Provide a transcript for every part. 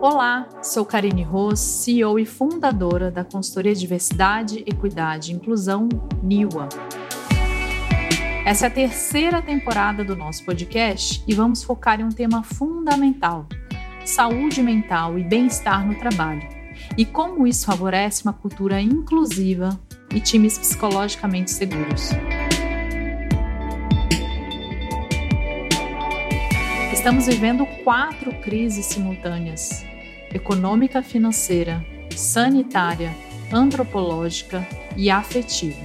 Olá, sou Karine Ross, CEO e fundadora da consultoria Diversidade, Equidade e Inclusão, NIWA. Essa é a terceira temporada do nosso podcast e vamos focar em um tema fundamental: saúde mental e bem-estar no trabalho. E como isso favorece uma cultura inclusiva e times psicologicamente seguros. Estamos vivendo quatro crises simultâneas: econômica, financeira, sanitária, antropológica e afetiva.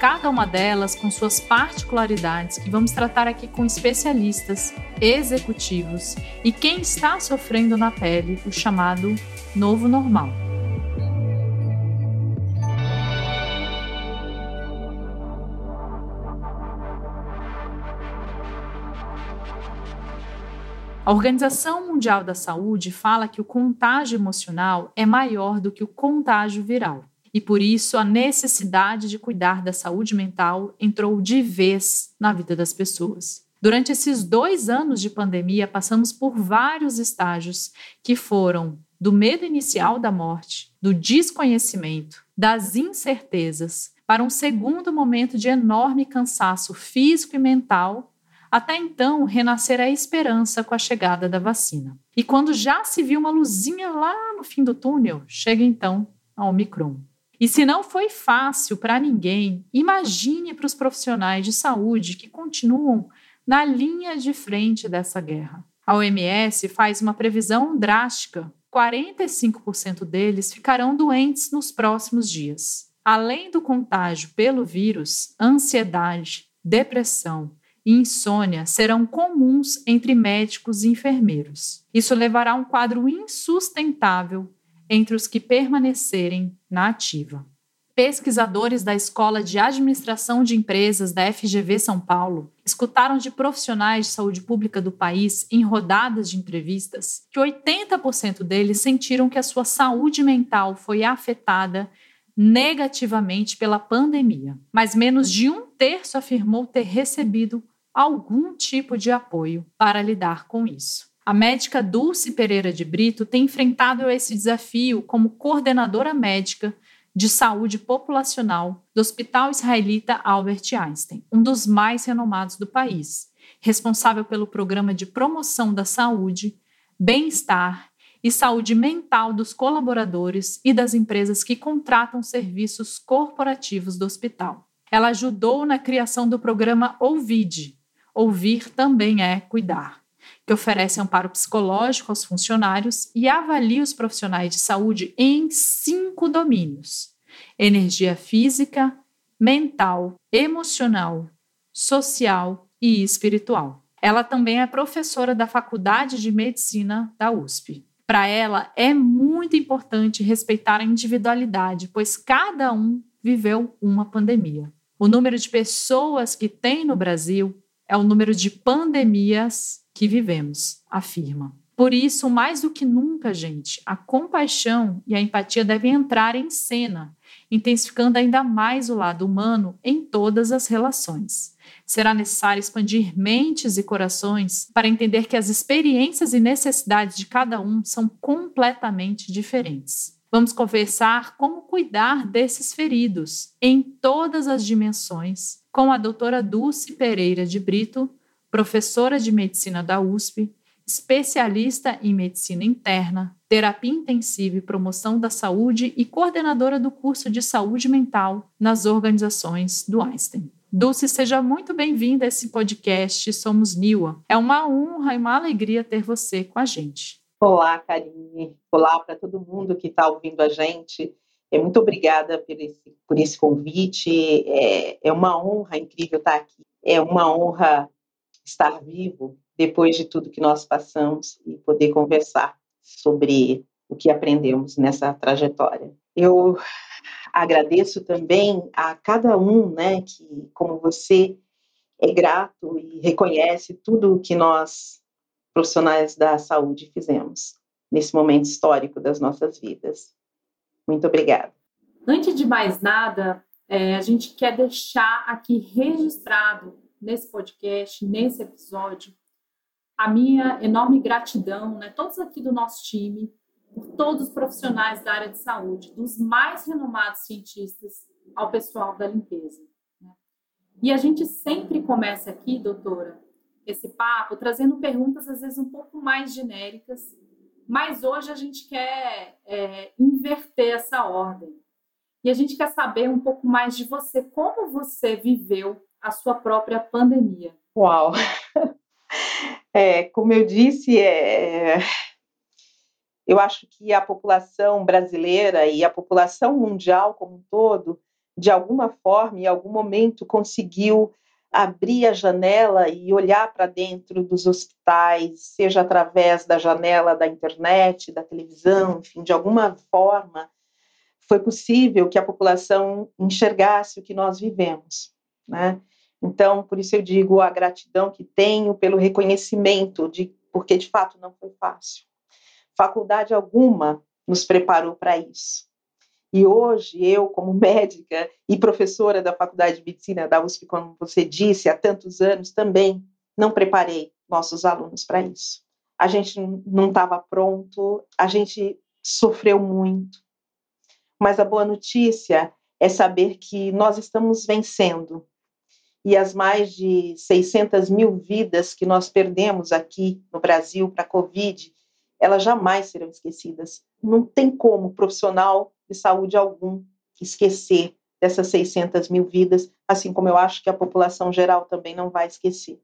Cada uma delas com suas particularidades que vamos tratar aqui com especialistas, executivos e quem está sofrendo na pele o chamado novo normal. A Organização Mundial da Saúde fala que o contágio emocional é maior do que o contágio viral. E por isso a necessidade de cuidar da saúde mental entrou de vez na vida das pessoas. Durante esses dois anos de pandemia, passamos por vários estágios que foram do medo inicial da morte, do desconhecimento, das incertezas, para um segundo momento de enorme cansaço físico e mental até então, renascer a esperança com a chegada da vacina. E quando já se viu uma luzinha lá no fim do túnel, chega então a Omicron. E se não foi fácil para ninguém, imagine para os profissionais de saúde que continuam na linha de frente dessa guerra. A OMS faz uma previsão drástica: 45% deles ficarão doentes nos próximos dias. Além do contágio pelo vírus, ansiedade, depressão, e insônia serão comuns entre médicos e enfermeiros. Isso levará a um quadro insustentável entre os que permanecerem na ativa. Pesquisadores da Escola de Administração de Empresas da FGV São Paulo escutaram de profissionais de saúde pública do país, em rodadas de entrevistas, que 80% deles sentiram que a sua saúde mental foi afetada negativamente pela pandemia, mas menos de um terço afirmou ter recebido algum tipo de apoio para lidar com isso. A médica Dulce Pereira de Brito tem enfrentado esse desafio como coordenadora médica de saúde populacional do Hospital Israelita Albert Einstein, um dos mais renomados do país, responsável pelo programa de promoção da saúde, bem-estar e saúde mental dos colaboradores e das empresas que contratam serviços corporativos do hospital. Ela ajudou na criação do programa Ouvide, Ouvir também é cuidar, que oferece amparo psicológico aos funcionários e avalia os profissionais de saúde em cinco domínios: energia física, mental, emocional, social e espiritual. Ela também é professora da Faculdade de Medicina da USP. Para ela, é muito importante respeitar a individualidade, pois cada um viveu uma pandemia. O número de pessoas que tem no Brasil é o número de pandemias que vivemos, afirma. Por isso, mais do que nunca, gente, a compaixão e a empatia devem entrar em cena, intensificando ainda mais o lado humano em todas as relações. Será necessário expandir mentes e corações para entender que as experiências e necessidades de cada um são completamente diferentes. Vamos conversar como cuidar desses feridos em todas as dimensões com a doutora Dulce Pereira de Brito, professora de medicina da USP, especialista em medicina interna, terapia intensiva e promoção da saúde e coordenadora do curso de saúde mental nas organizações do Einstein. Dulce, seja muito bem-vinda a esse podcast Somos Niwa. É uma honra e uma alegria ter você com a gente. Olá, Karine. Olá para todo mundo que está ouvindo a gente. É, muito obrigada por esse, por esse convite. É, é uma honra incrível estar aqui. É uma honra estar vivo depois de tudo que nós passamos e poder conversar sobre o que aprendemos nessa trajetória. Eu agradeço também a cada um, né, que como você é grato e reconhece tudo o que nós profissionais da saúde fizemos nesse momento histórico das nossas vidas. Muito obrigada. Antes de mais nada, é, a gente quer deixar aqui registrado nesse podcast, nesse episódio, a minha enorme gratidão, né, todos aqui do nosso time, por todos os profissionais da área de saúde, dos mais renomados cientistas ao pessoal da limpeza. Né? E a gente sempre começa aqui, doutora, esse papo trazendo perguntas às vezes um pouco mais genéricas, mas hoje a gente quer é, inverter essa ordem. E a gente quer saber um pouco mais de você, como você viveu a sua própria pandemia. Uau! É, como eu disse, é, eu acho que a população brasileira e a população mundial como um todo, de alguma forma, em algum momento, conseguiu abrir a janela e olhar para dentro dos hospitais, seja através da janela da internet, da televisão, enfim, de alguma forma, foi possível que a população enxergasse o que nós vivemos, né? Então, por isso eu digo a gratidão que tenho pelo reconhecimento de porque de fato não foi fácil. Faculdade alguma nos preparou para isso. E hoje eu, como médica e professora da Faculdade de Medicina da USP, como você disse, há tantos anos também não preparei nossos alunos para isso. A gente não estava pronto, a gente sofreu muito. Mas a boa notícia é saber que nós estamos vencendo e as mais de 600 mil vidas que nós perdemos aqui no Brasil para a Covid, elas jamais serão esquecidas. Não tem como profissional de saúde algum esquecer dessas 600 mil vidas, assim como eu acho que a população geral também não vai esquecer.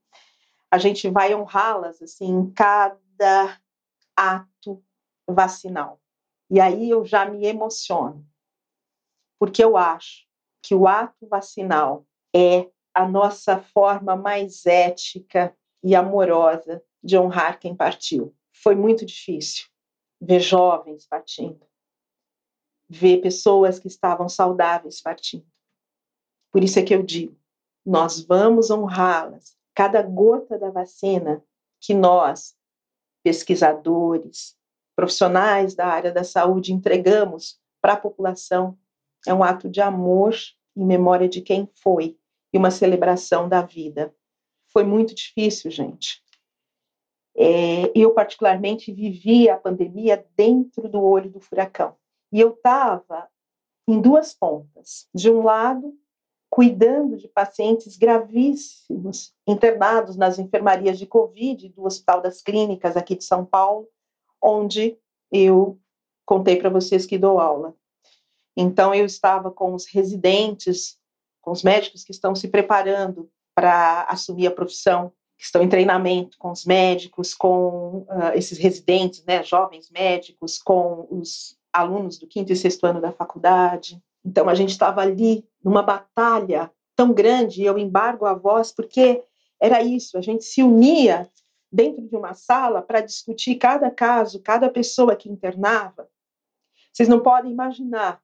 A gente vai honrá-las assim em cada ato vacinal. E aí eu já me emociono, porque eu acho que o ato vacinal é a nossa forma mais ética e amorosa de honrar quem partiu. Foi muito difícil ver jovens partindo, ver pessoas que estavam saudáveis partindo. Por isso é que eu digo: nós vamos honrá-las. Cada gota da vacina que nós, pesquisadores, profissionais da área da saúde, entregamos para a população é um ato de amor em memória de quem foi e uma celebração da vida. Foi muito difícil, gente. É, eu, particularmente, vivi a pandemia dentro do olho do furacão. E eu estava em duas pontas. De um lado, cuidando de pacientes gravíssimos, internados nas enfermarias de Covid do Hospital das Clínicas aqui de São Paulo, onde eu contei para vocês que dou aula. Então, eu estava com os residentes com os médicos que estão se preparando para assumir a profissão, que estão em treinamento com os médicos, com uh, esses residentes, né, jovens médicos, com os alunos do quinto e sexto ano da faculdade. Então a gente estava ali numa batalha tão grande, e eu embargo a voz porque era isso, a gente se unia dentro de uma sala para discutir cada caso, cada pessoa que internava. Vocês não podem imaginar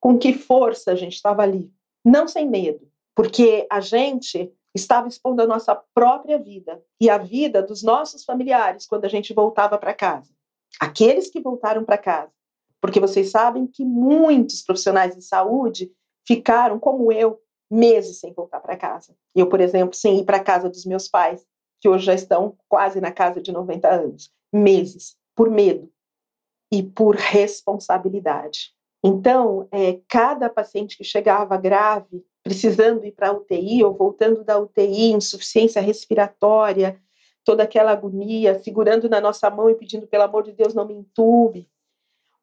com que força a gente estava ali não sem medo, porque a gente estava expondo a nossa própria vida e a vida dos nossos familiares quando a gente voltava para casa. Aqueles que voltaram para casa, porque vocês sabem que muitos profissionais de saúde ficaram, como eu, meses sem voltar para casa. Eu, por exemplo, sem ir para casa dos meus pais, que hoje já estão quase na casa de 90 anos. Meses, por medo e por responsabilidade. Então, é, cada paciente que chegava grave, precisando ir para a UTI ou voltando da UTI, insuficiência respiratória, toda aquela agonia, segurando na nossa mão e pedindo, pelo amor de Deus, não me entube.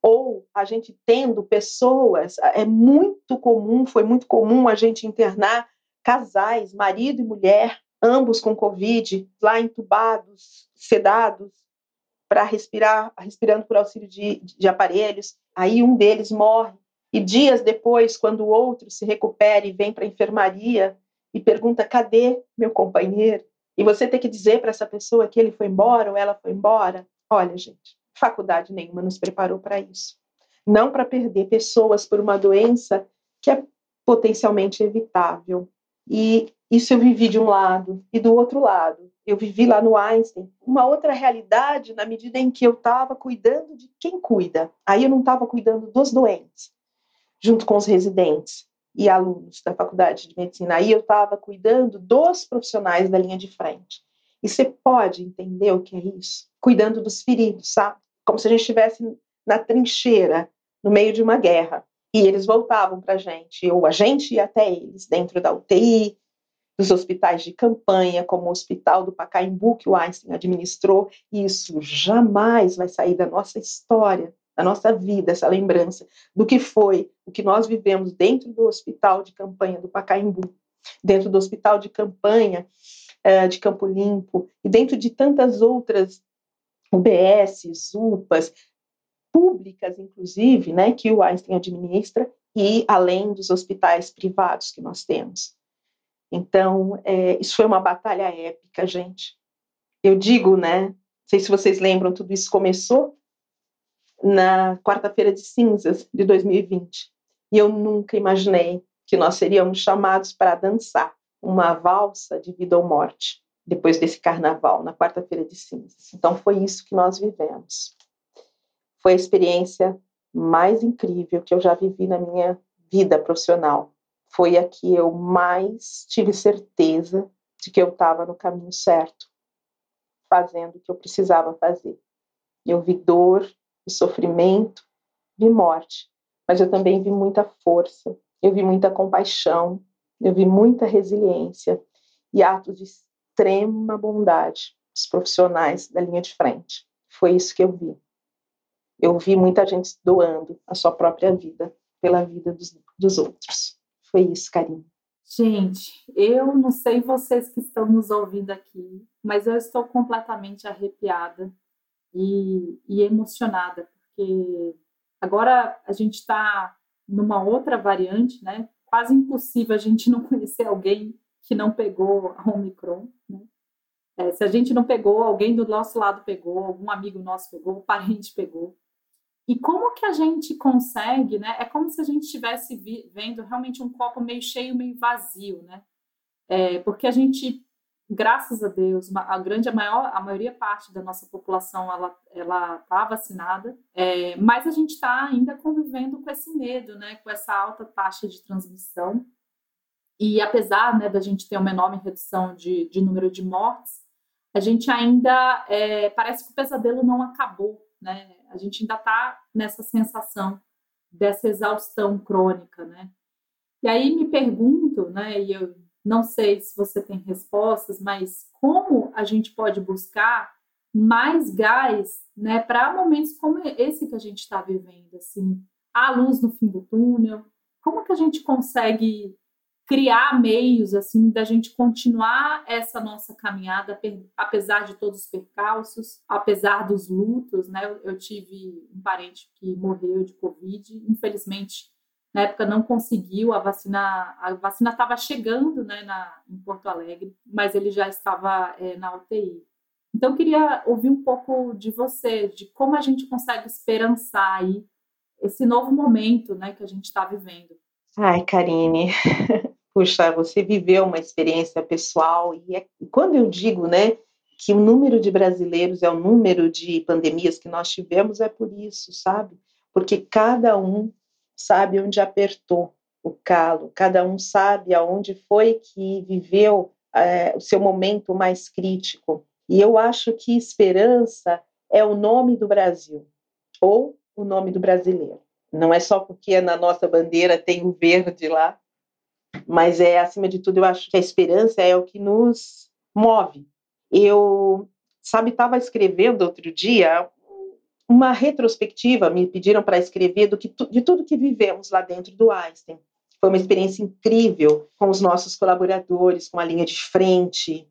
Ou a gente tendo pessoas, é muito comum, foi muito comum a gente internar casais, marido e mulher, ambos com Covid, lá entubados, sedados, para respirar, respirando por auxílio de, de aparelhos. Aí um deles morre. E dias depois, quando o outro se recupera e vem para a enfermaria e pergunta: cadê meu companheiro? E você tem que dizer para essa pessoa que ele foi embora ou ela foi embora. Olha, gente, faculdade nenhuma nos preparou para isso. Não para perder pessoas por uma doença que é potencialmente evitável. E isso eu vivi de um lado. E do outro lado, eu vivi lá no Einstein uma outra realidade na medida em que eu estava cuidando de quem cuida. Aí eu não estava cuidando dos doentes, junto com os residentes e alunos da faculdade de medicina. Aí eu estava cuidando dos profissionais da linha de frente. E você pode entender o que é isso? Cuidando dos feridos, sabe? Como se a gente estivesse na trincheira, no meio de uma guerra. E eles voltavam para a gente, ou a gente ia até eles, dentro da UTI, dos hospitais de campanha, como o Hospital do Pacaembu, que o Einstein administrou. E isso jamais vai sair da nossa história, da nossa vida, essa lembrança do que foi, o que nós vivemos dentro do Hospital de Campanha do Pacaembu, dentro do Hospital de Campanha uh, de Campo Limpo, e dentro de tantas outras UBS, UPAs, públicas, inclusive, né, que o Einstein administra, e além dos hospitais privados que nós temos. Então, é, isso foi uma batalha épica, gente. Eu digo, né, não sei se vocês lembram, tudo isso começou na quarta-feira de cinzas de 2020. E eu nunca imaginei que nós seríamos chamados para dançar uma valsa de vida ou morte depois desse carnaval, na quarta-feira de cinzas. Então, foi isso que nós vivemos. Foi a experiência mais incrível que eu já vivi na minha vida profissional. Foi a que eu mais tive certeza de que eu estava no caminho certo, fazendo o que eu precisava fazer. Eu vi dor, vi sofrimento, vi morte, mas eu também vi muita força, eu vi muita compaixão, eu vi muita resiliência e atos de extrema bondade dos profissionais da linha de frente. Foi isso que eu vi. Eu vi muita gente doando a sua própria vida pela vida dos, dos outros. Foi isso, Karine. Gente, eu não sei vocês que estão nos ouvindo aqui, mas eu estou completamente arrepiada e, e emocionada, porque agora a gente está numa outra variante, né? Quase impossível a gente não conhecer alguém que não pegou a Omicron, né? É, se a gente não pegou, alguém do nosso lado pegou, algum amigo nosso pegou, parente pegou. E como que a gente consegue, né? É como se a gente estivesse vendo realmente um copo meio cheio, meio vazio, né? É, porque a gente graças a Deus, a grande, a maior, a maioria parte da nossa população ela ela está vacinada, é, mas a gente está ainda convivendo com esse medo, né, com essa alta taxa de transmissão. E apesar né, da gente ter uma enorme redução de, de número de mortes, a gente ainda é, parece que o pesadelo não acabou, né? A gente ainda está nessa sensação dessa exaustão crônica, né? E aí me pergunto, né? E eu não sei se você tem respostas, mas como a gente pode buscar mais gás, né, para momentos como esse que a gente está vivendo, assim, a luz no fim do túnel. Como que a gente consegue criar meios assim da gente continuar essa nossa caminhada apesar de todos os percalços, apesar dos lutos, né? Eu, tive um parente que morreu de covid, infelizmente na época não conseguiu, a vacina a vacina estava chegando né, na, em Porto Alegre, mas ele já estava é, na UTI. Então, eu queria ouvir um pouco de você, de como a gente consegue esperançar aí esse novo momento né, que a gente está vivendo. Ai, Karine, puxa, você viveu uma experiência pessoal, e é, quando eu digo né, que o número de brasileiros é o número de pandemias que nós tivemos, é por isso, sabe? Porque cada um sabe onde apertou o calo, cada um sabe aonde foi que viveu é, o seu momento mais crítico. E eu acho que esperança é o nome do Brasil, ou o nome do brasileiro. Não é só porque na nossa bandeira tem o verde lá, mas é, acima de tudo, eu acho que a esperança é o que nos move. Eu, sabe, estava escrevendo outro dia uma retrospectiva, me pediram para escrever do que, de tudo que vivemos lá dentro do Einstein. Foi uma experiência incrível com os nossos colaboradores, com a linha de frente.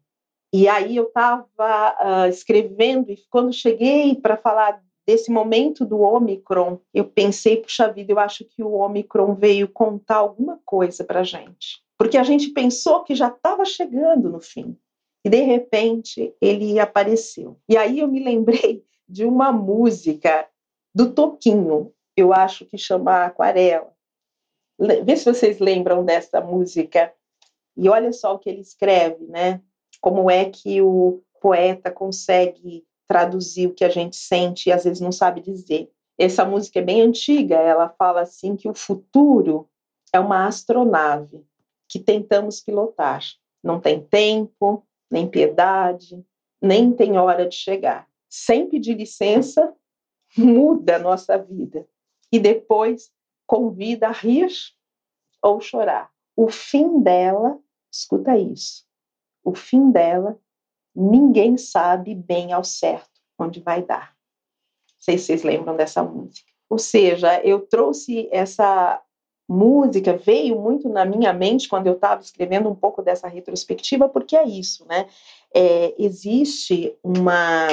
E aí eu estava uh, ah, escrevendo, e quando cheguei para falar desse momento do Omicron, eu pensei, puxa vida, eu acho que o Omicron veio contar alguma coisa para gente. Porque a gente pensou que já estava chegando no fim. E de repente ele apareceu. E aí eu me lembrei de uma música do Toquinho, eu acho que chama Aquarela. Vê se vocês lembram dessa música. E olha só o que ele escreve, né? Como é que o poeta consegue traduzir o que a gente sente e às vezes não sabe dizer. Essa música é bem antiga, ela fala assim que o futuro é uma astronave que tentamos pilotar. Não tem tempo, nem piedade, nem tem hora de chegar sem pedir licença muda a nossa vida e depois convida a rir ou chorar. O fim dela, escuta isso, o fim dela, ninguém sabe bem ao certo onde vai dar. Não sei se vocês lembram dessa música. Ou seja, eu trouxe essa música, veio muito na minha mente quando eu estava escrevendo um pouco dessa retrospectiva, porque é isso, né? É, existe uma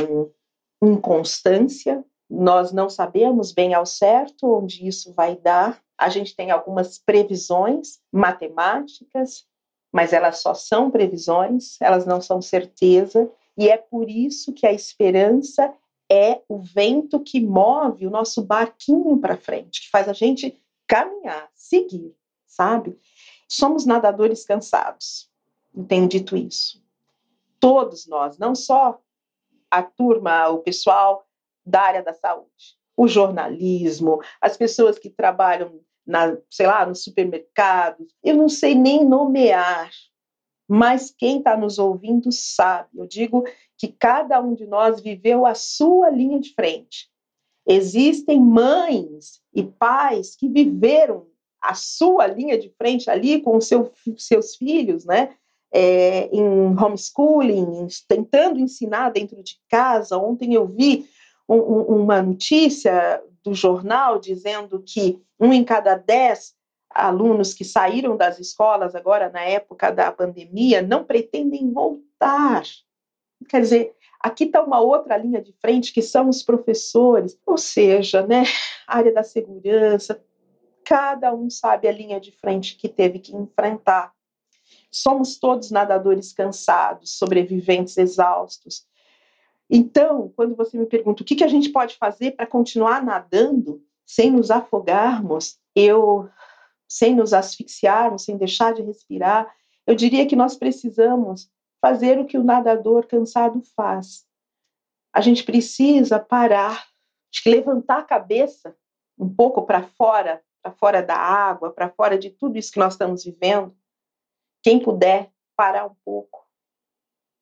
inconstância, nós não sabemos bem ao certo onde isso vai dar. A gente tem algumas previsões matemáticas, mas elas só são previsões, elas não são certeza, e é por isso que a esperança é o vento que move o nosso barquinho para frente, que faz a gente caminhar, seguir, sabe? Somos nadadores cansados, tenho dito isso. Todos nós, não só a turma, o pessoal da área da saúde, o jornalismo, as pessoas que trabalham na, sei lá, no supermercado, eu não sei nem nomear, mas quem está nos ouvindo sabe. Eu digo que cada um de nós viveu a sua linha de frente. Existem mães e pais que viveram a sua linha de frente ali com seu, seus filhos, né? é, em homeschooling, tentando ensinar dentro de casa. Ontem eu vi um, uma notícia do jornal dizendo que um em cada dez alunos que saíram das escolas agora na época da pandemia não pretendem voltar. Quer dizer, aqui está uma outra linha de frente que são os professores, ou seja, né, área da segurança, cada um sabe a linha de frente que teve que enfrentar. Somos todos nadadores cansados, sobreviventes exaustos. Então, quando você me pergunta o que, que a gente pode fazer para continuar nadando sem nos afogarmos, eu, sem nos asfixiarmos, sem deixar de respirar, eu diria que nós precisamos fazer o que o nadador cansado faz. A gente precisa parar, levantar a cabeça um pouco para fora, para fora da água, para fora de tudo isso que nós estamos vivendo quem puder, parar um pouco.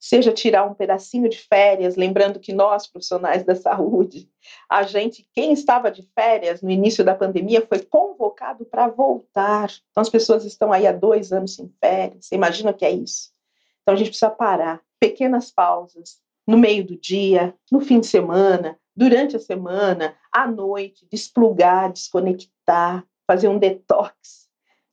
Seja tirar um pedacinho de férias, lembrando que nós, profissionais da saúde, a gente, quem estava de férias no início da pandemia, foi convocado para voltar. Então, as pessoas estão aí há dois anos sem férias. Você imagina o que é isso? Então, a gente precisa parar. Pequenas pausas, no meio do dia, no fim de semana, durante a semana, à noite, desplugar, desconectar, fazer um detox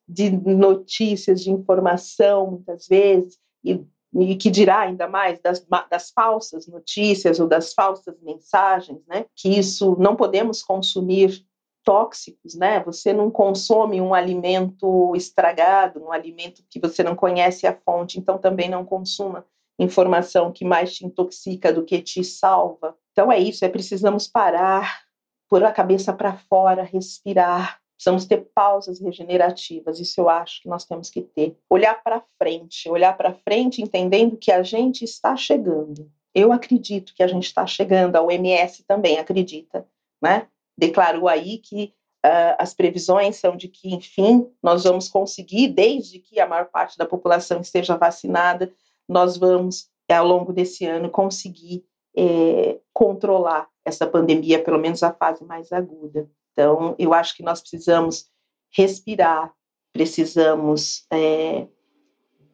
de notícias, de informação, muitas vezes, e, e que dirá ainda mais das, das falsas notícias ou das falsas mensagens, né? Que isso não podemos consumir tóxicos, né? Você não consome um alimento estragado, um alimento que você não conhece a fonte, então também não consuma informação que mais te intoxica do que te salva. Então é isso, é precisamos parar, pôr a cabeça para fora, respirar, Precisamos ter pausas regenerativas, isso eu acho que nós temos que ter. Olhar para frente, olhar para frente entendendo que a gente está chegando. Eu acredito que a gente está chegando, a OMS também acredita, né? Declarou aí que uh, as previsões são de que, enfim, nós vamos conseguir, desde que a maior parte da população esteja vacinada, nós vamos, ao longo desse ano, conseguir é, controlar essa pandemia, pelo menos a fase mais aguda. Então, eu acho que nós precisamos respirar, precisamos é,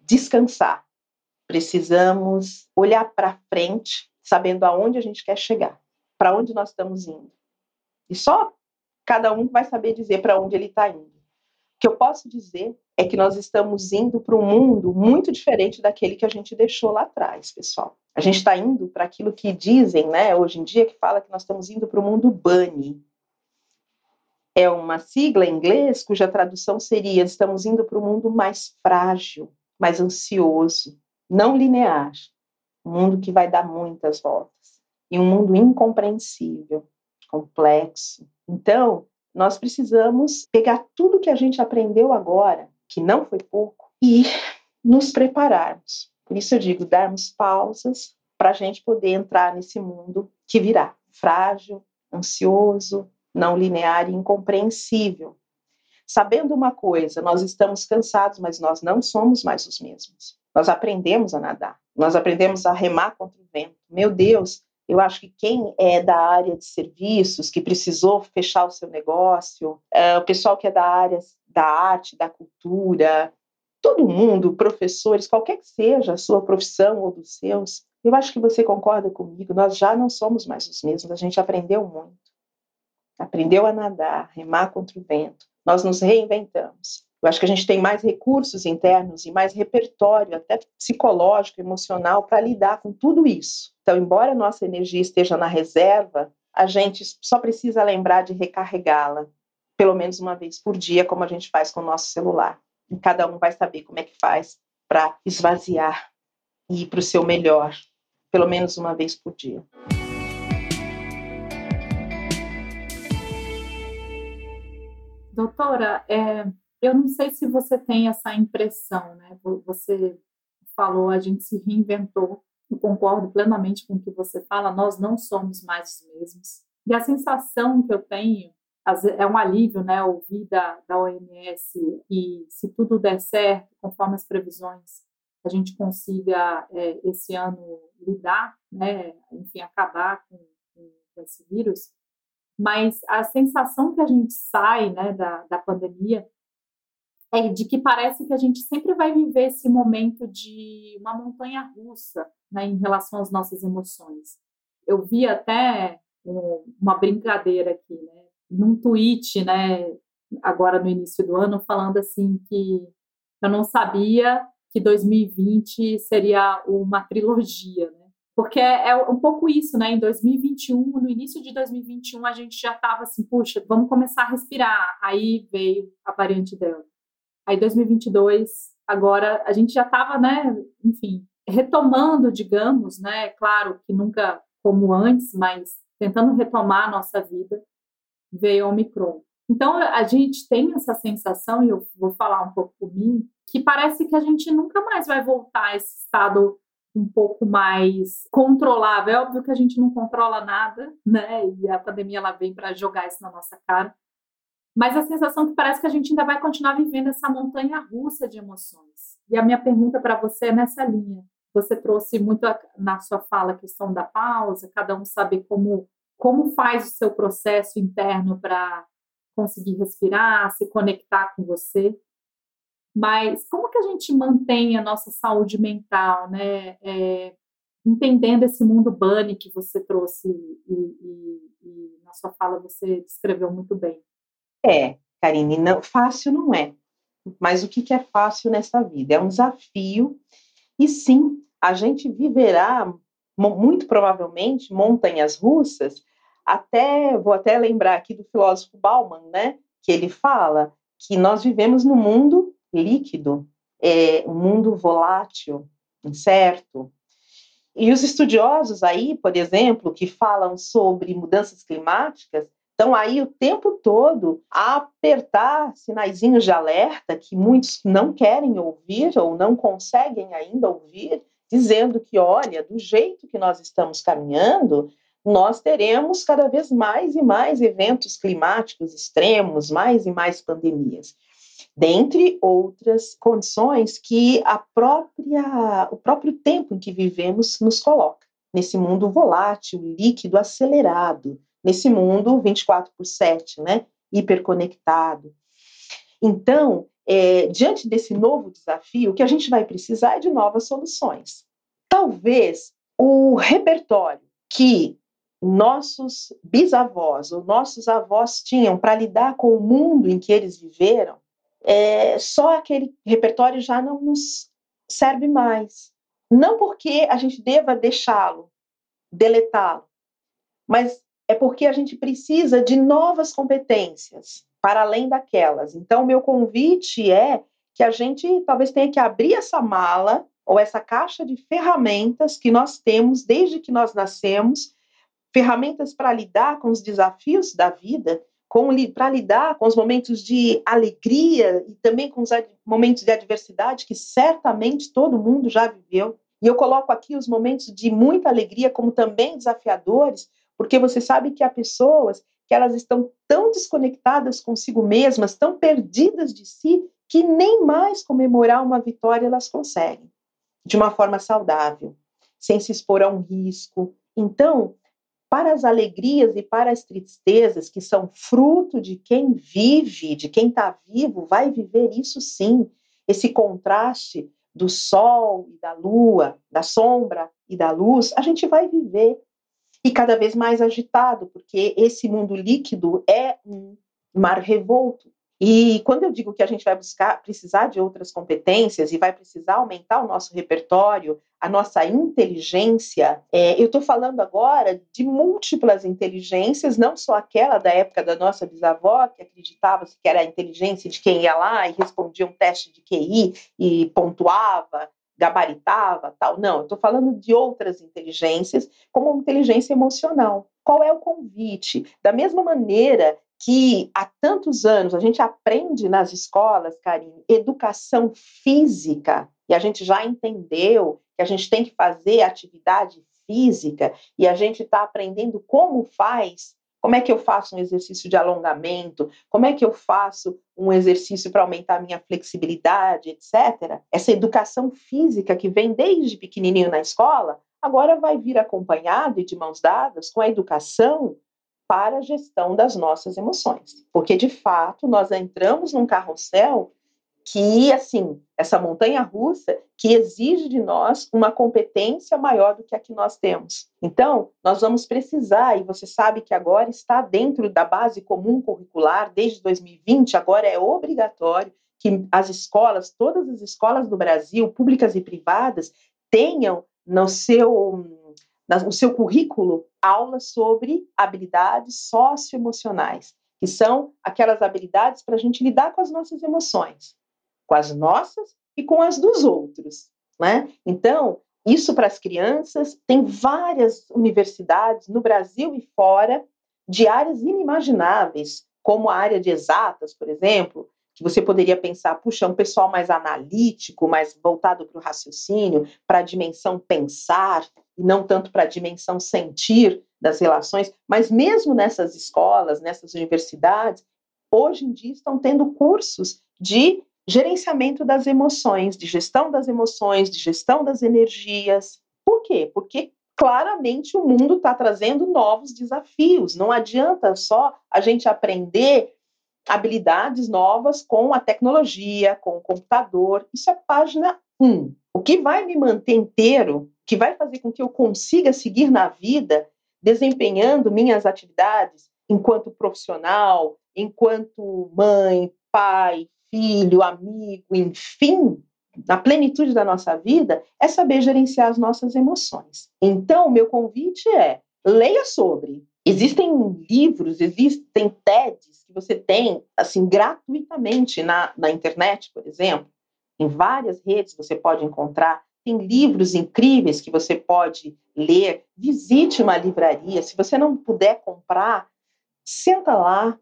descansar, precisamos olhar para frente, sabendo aonde a gente quer chegar, para onde nós estamos indo. E só cada um vai saber dizer para onde ele está indo. O que eu posso dizer é que nós estamos indo para um mundo muito diferente daquele que a gente deixou lá atrás, pessoal. A gente está indo para aquilo que dizem, né, hoje em dia, que fala que nós estamos indo para o mundo bunny, é uma sigla em inglês cuja tradução seria: estamos indo para um mundo mais frágil, mais ansioso, não linear, um mundo que vai dar muitas voltas e um mundo incompreensível, complexo. Então, nós precisamos pegar tudo que a gente aprendeu agora, que não foi pouco, e nos prepararmos. Por isso eu digo, darmos pausas para a gente poder entrar nesse mundo que virá frágil, ansioso, não linear e incompreensível. Sabendo uma coisa, nós estamos cansados, mas nós não somos mais os mesmos. Nós aprendemos a nadar, nós aprendemos a remar contra o vento. Meu Deus, Eu acho que quem é da área de serviços, que precisou fechar o seu negócio, uh, o pessoal que é da área da arte, da cultura, todo mundo, professores, qualquer que seja a sua profissão ou dos seus, eu acho que você concorda comigo, nós já não somos mais os mesmos, a gente aprendeu muito. Aprendeu a nadar, remar contra o vento. Nós nos reinventamos. Eu acho que a gente tem mais recursos internos e mais repertório, até psicológico, emocional, para lidar com tudo isso. Então, embora a nossa energia esteja na reserva, a gente só precisa lembrar de recarregá-la, pelo menos uma vez por dia, como a gente faz com o nosso celular e cada um vai saber como é que faz para esvaziar e ir para o seu melhor, pelo menos uma vez por dia. Doutora, é, eu não sei se você tem essa impressão, né? Você falou, a gente se reinventou. Eu concordo plenamente com o que você fala, nós não somos mais os mesmos. E a sensação que eu tenho é um alívio, né, ouvir da, da OMS e se tudo der certo, conforme as previsões, a gente consiga é, esse ano lidar, né, enfim, acabar com, com, esse vírus. Mas a sensação que a gente sai, né, da, da pandemia é de que parece que a gente sempre vai viver esse momento de uma montanha russa, né, em relação às nossas emoções. Eu vi até uma brincadeira aqui, né? num tweet, né, agora no início do ano, falando assim que eu não sabia que 2020 seria uma trilogia, né? Porque é, é um pouco isso, né? Em 2021, no início de 2021, a gente já estava assim, puxa, vamos começar a respirar. Aí veio a variante Delta. Aí 2022, agora a gente já estava, né? Enfim, retomando, digamos, né? Claro que nunca como antes, mas tentando retomar a nossa vida veio o Omicron. Então, a gente tem essa sensação, e eu vou falar um pouco por mim, que parece que a gente nunca mais vai voltar a esse estado um pouco mais controlável. É óbvio que a gente não controla nada, né? E a pandemia ela vem para jogar isso na nossa cara. Mas a sensação é que parece que a gente ainda vai continuar vivendo essa montanha russa de emoções. E a minha pergunta para você é nessa linha. Você trouxe muito na sua fala a questão da pausa, cada um saber como como faz o seu processo interno para conseguir respirar, se conectar com você. Mas como que a gente mantém a nossa saúde mental, né? É, entendendo esse mundo bunny que você trouxe e, e, e, na sua fala você descreveu muito bem. É, Karine, não, fácil não é. Mas o que, que é fácil nessa vida? É um desafio e sim, a gente viverá muito provavelmente montanhas russas, até vou até lembrar aqui do filósofo Bauman, né, que ele fala que nós vivemos num mundo líquido, é, um mundo volátil, incerto. E os estudiosos aí, por exemplo, que falam sobre mudanças climáticas, estão aí o tempo todo a apertar sinaizinhos de alerta que muitos não querem ouvir ou não conseguem ainda ouvir, dizendo que, olha, do jeito que nós estamos caminhando, nós teremos cada vez mais e mais eventos climáticos extremos, mais e mais pandemias, dentre outras condições que a própria, o próprio tempo em que vivemos nos coloca, nesse mundo volátil, líquido, acelerado, nesse mundo 24 por 7, né, hiperconectado. Então, é, diante desse novo desafio, o que a gente vai precisar é de novas soluções. Talvez o repertório que nossos bisavós ou nossos avós tinham para lidar com o mundo em que eles viveram, é, só aquele repertório já não nos serve mais. Não porque a gente deva deixá-lo, deletá-lo, mas é porque a gente precisa de novas competências para além daquelas. Então, meu convite é que a gente talvez tenha que abrir essa mala ou essa caixa de ferramentas que nós temos desde que nós nascemos, ferramentas para lidar com os desafios da vida, para lidar com os momentos de alegria e também com os momentos de adversidade que certamente todo mundo já viveu. E eu coloco aqui os momentos de muita alegria como também desafiadores, porque você sabe que há pessoas que elas estão tão desconectadas consigo mesmas, tão perdidas de si, que nem mais comemorar uma vitória elas conseguem, de uma forma saudável, sem se expor a um risco, Então, para as alegrias e para as tristezas que são fruto de quem vive, de quem está vivo, vai viver isso sim. Esse contraste do sol e da lua, da sombra e da luz, a gente vai viver. E cada vez mais agitado, porque esse mundo líquido é um mar revolto. E quando eu digo que a gente vai buscar, precisar de outras competências e vai precisar aumentar o nosso repertório, a nossa inteligência, é, eu estou falando agora de múltiplas inteligências, não só aquela da época da nossa bisavó, que acreditava que era a inteligência de quem ia lá e respondia um teste de QI e pontuava, gabaritava, tal. Não, eu estou falando de outras inteligências, como a inteligência emocional. Qual é o convite? Da mesma maneira que há tantos anos a gente aprende nas escolas, Karine, educação física, e a gente já entendeu que a gente tem que fazer atividade física, e a gente está aprendendo como faz, como é que eu faço um exercício de alongamento, como é que eu faço um exercício para aumentar a minha flexibilidade, etc. Essa educação física que vem desde pequenininho na escola, agora vai vir acompanhado e de mãos dadas com a educação para a gestão das nossas emoções. Porque, de fato, nós entramos num carrossel que, assim, essa montanha russa que exige de nós uma competência maior do que a que nós temos. Então, nós vamos precisar, e você sabe que agora está dentro da base comum curricular, desde 2020, agora é obrigatório que as escolas, todas as escolas do Brasil, públicas e privadas, tenham no seu no seu currículo aulas sobre habilidades socioemocionais, que são aquelas habilidades para a gente lidar com as nossas emoções, com as nossas e com as dos outros. Né? Então, isso para as crianças, tem várias universidades no Brasil e fora de áreas inimagináveis, como a área de exatas, por exemplo, que você poderia pensar, puxa, um pessoal mais analítico, mais voltado para o raciocínio, para a dimensão pensar, e não tanto para a dimensão sentir das relações, mas mesmo nessas escolas, nessas universidades, hoje em dia estão tendo cursos de gerenciamento das emoções, de gestão das emoções, de gestão das energias. Por quê? Porque claramente o mundo está trazendo novos desafios. Não adianta só a gente aprender habilidades novas com a tecnologia, com o computador. Isso é página 1. O que vai me manter inteiro, que vai fazer com que eu consiga seguir na vida, desempenhando minhas atividades enquanto profissional, enquanto mãe, pai, filho, amigo, enfim, na plenitude da nossa vida, é saber gerenciar as nossas emoções. Então, meu convite é: leia sobre, Existem livros, existem TEDs que você tem assim gratuitamente na, na internet, por exemplo. Em várias redes você pode encontrar. Tem livros incríveis que você pode ler. Visite uma livraria. Se você não puder comprar, senta lá,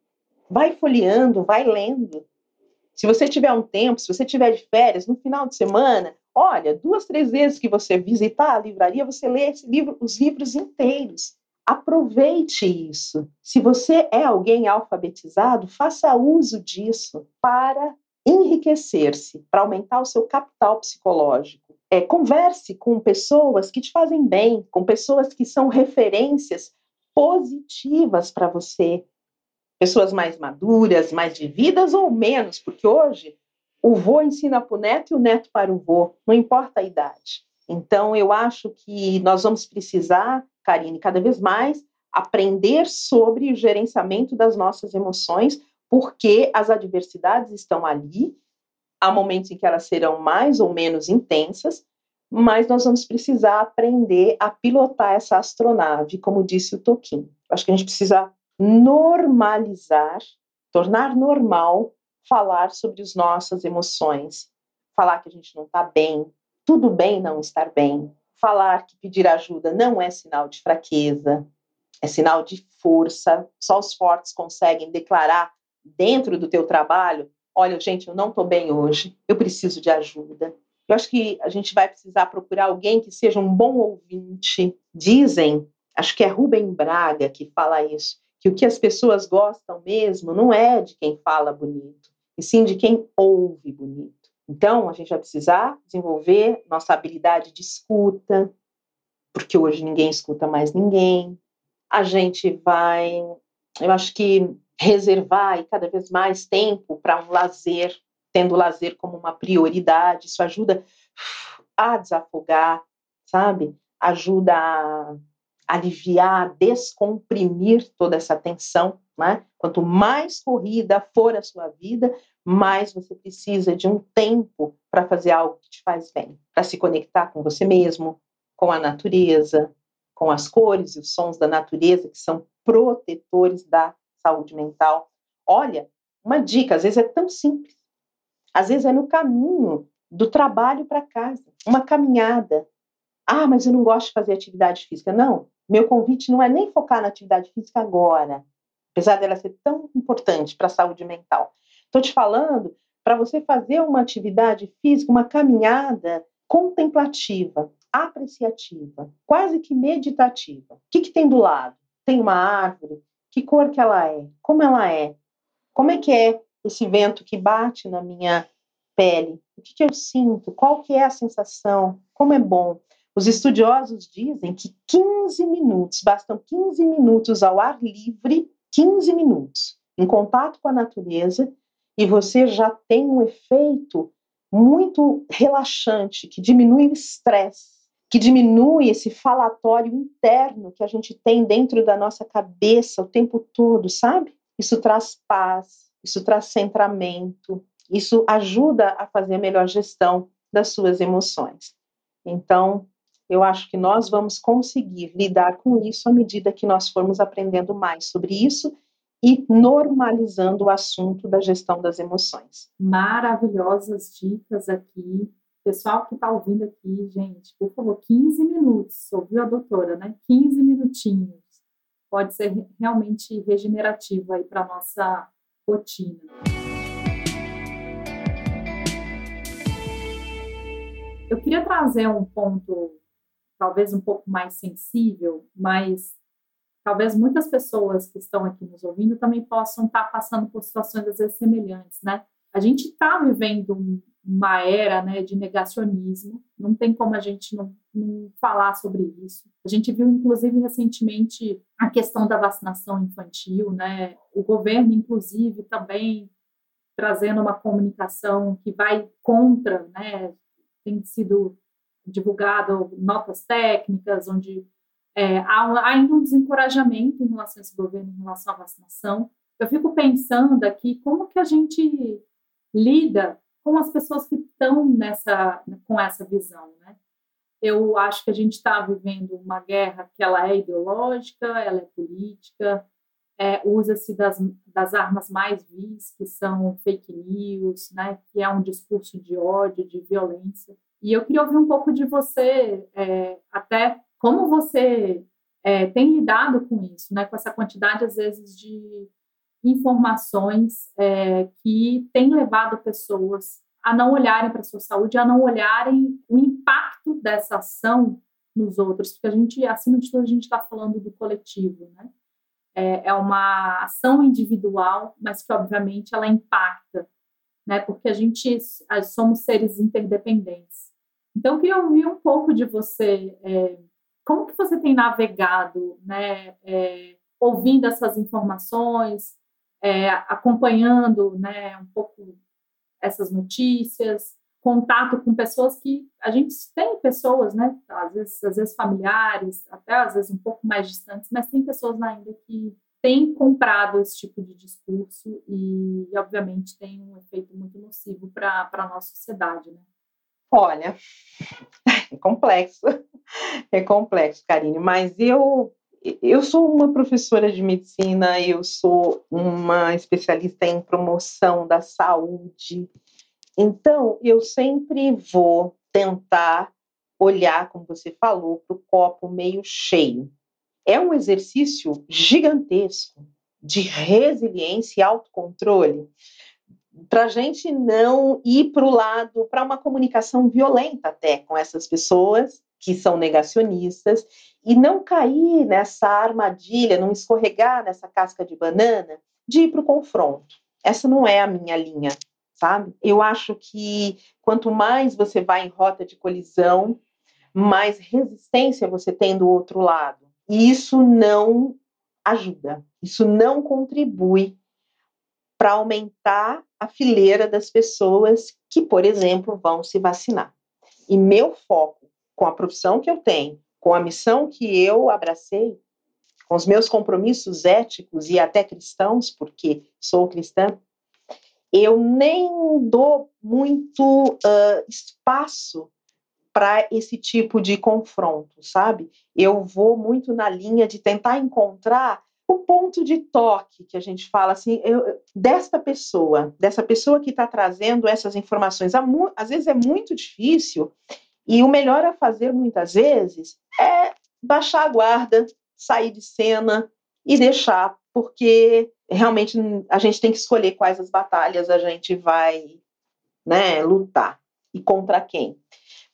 vai folheando, vai lendo. Se você tiver um tempo, se você tiver de férias, no final de semana, olha, duas, três vezes que você visitar a livraria, você lê livro, os livros inteiros. Aproveite isso. Se você é alguém alfabetizado, faça uso disso para enriquecer-se, para aumentar o seu capital psicológico. É, converse com pessoas que te fazem bem, com pessoas que são referências positivas para você. Pessoas mais maduras, mais vividas ou menos, porque hoje o vô ensina para o neto e o neto para o vô, não importa a idade. Então, eu acho que nós vamos precisar Karine, cada vez mais aprender sobre o gerenciamento das nossas emoções, porque as adversidades estão ali, há momentos em que elas serão mais ou menos intensas, mas nós vamos precisar aprender a pilotar essa astronave, como disse o Toquinho. Acho que a gente precisa normalizar, tornar normal falar sobre as nossas emoções, falar que a gente não está bem, tudo bem não estar bem, falar que pedir ajuda não é sinal de fraqueza, é sinal de força. Só os fortes conseguem declarar dentro do teu trabalho: olha, gente, eu não estou bem hoje, eu preciso de ajuda. Eu acho que a gente vai precisar procurar alguém que seja um bom ouvinte. Dizem, acho que é Rubem Braga que fala isso, que o que as pessoas gostam mesmo não é de quem fala bonito, e sim de quem ouve bonito. Então, a gente vai precisar desenvolver nossa habilidade de escuta, porque hoje ninguém escuta mais ninguém. A gente vai, eu acho que reservar e cada vez mais tempo para um lazer, tendo o lazer como uma prioridade, isso ajuda a desafogar, sabe? Ajuda a aliviar, descomprimir toda essa tensão, né? Quanto mais corrida for a sua vida, mais você precisa de um tempo para fazer algo que te faz bem, para se conectar com você mesmo, com a natureza, com as cores e os sons da natureza, que são protetores da saúde mental. Olha, uma dica, às vezes é tão simples. Às vezes é no caminho do trabalho para casa, uma caminhada. Ah, mas eu não gosto de fazer atividade física. Não, meu convite não é nem focar na atividade física agora, apesar dela ser tão importante para a saúde mental. Estou te falando para você fazer uma atividade física, uma caminhada contemplativa, apreciativa, quase que meditativa. O que, que tem do lado? Tem uma árvore? Que cor que ela é? Como ela é? Como é que é esse vento que bate na minha pele? O que, que eu sinto? Qual que é a sensação? Como é bom? Os estudiosos dizem que 15 minutos, bastam 15 minutos ao ar livre, 15 minutos em contato com a natureza, e você já tem um efeito muito relaxante, que diminui o estresse, que diminui esse falatório interno que a gente tem dentro da nossa cabeça o tempo todo, sabe? Isso traz paz, isso traz centramento, isso ajuda a fazer a melhor gestão das suas emoções. Então, eu acho que nós vamos conseguir lidar com isso à medida que nós formos aprendendo mais sobre isso e normalizando o assunto da gestão das emoções. Maravilhosas dicas aqui. Pessoal que está ouvindo aqui, gente, por favor, 15 minutos, ouviu a doutora, né? 15 minutinhos. Pode ser realmente regenerativo aí para a nossa rotina. Eu queria trazer um ponto talvez um pouco mais sensível, mas talvez muitas pessoas que estão aqui nos ouvindo também possam estar passando por situações às vezes semelhantes, né? A gente está vivendo uma era né, de negacionismo, não tem como a gente não, não, falar sobre isso. A gente viu, inclusive, recentemente a questão da vacinação infantil, né? O governo, inclusive, também trazendo uma comunicação que vai contra, né? Tem sido divulgado notas técnicas, onde é, há ainda um desencorajamento em relação a esse governo, em relação à vacinação. Eu fico pensando aqui como que a gente lida com as pessoas que estão nessa, com essa visão, né? Eu acho que a gente está vivendo uma guerra que ela é ideológica, ela é política, é, usa-se das, das armas mais vis, que são fake news, né? Que é um discurso de ódio, de violência. E eu queria ouvir um pouco de você, é, até como você é, tem lidado com isso, né? Com essa quantidade, às vezes, de informações é, que tem levado pessoas a não olharem para a sua saúde, a não olharem o impacto dessa ação nos outros, porque a gente, acima de tudo, a gente está falando do coletivo, né? É, é uma ação individual, mas que, obviamente, ela impacta, né? Porque a gente somos seres interdependentes. Então, eu queria ouvir um pouco de você. É, como que você tem navegado, né, é, ouvindo essas informações, é, acompanhando né, um pouco essas notícias, contato com pessoas que a gente tem pessoas, né, às vezes, às vezes familiares, até às vezes um pouco mais distantes, mas tem pessoas ainda que têm comprado esse tipo de discurso e, obviamente, tem um efeito muito nocivo para a nossa sociedade, né? Olha, é complexo, é complexo, Karine, mas eu eu sou uma professora de medicina, eu sou uma especialista em promoção da saúde, então eu sempre vou tentar olhar, como você falou, para o copo meio cheio. É um exercício gigantesco de resiliência e autocontrole, para a gente não ir para o lado, para uma comunicação violenta até com essas pessoas que são negacionistas e não cair nessa armadilha, não escorregar nessa casca de banana de ir para o confronto. Essa não é a minha linha, sabe? Eu acho que quanto mais você vai em rota de colisão, mais resistência você tem do outro lado. E isso não ajuda, isso não contribui para aumentar a fileira das pessoas que, por exemplo, vão se vacinar. E meu foco, com a profissão que eu tenho, com a missão que eu abracei, com os meus compromissos éticos e até cristãos, porque sou cristã, eu nem dou muito uh, espaço para esse tipo de confronto, sabe? Eu vou muito na linha de tentar encontrar o ponto de toque que a gente fala assim, eu, desta pessoa, dessa pessoa que está trazendo essas informações. Às vezes é muito difícil e o melhor a fazer muitas vezes é baixar a guarda, sair de cena e deixar, porque realmente a gente tem que escolher quais as batalhas a gente vai né, lutar e contra quem.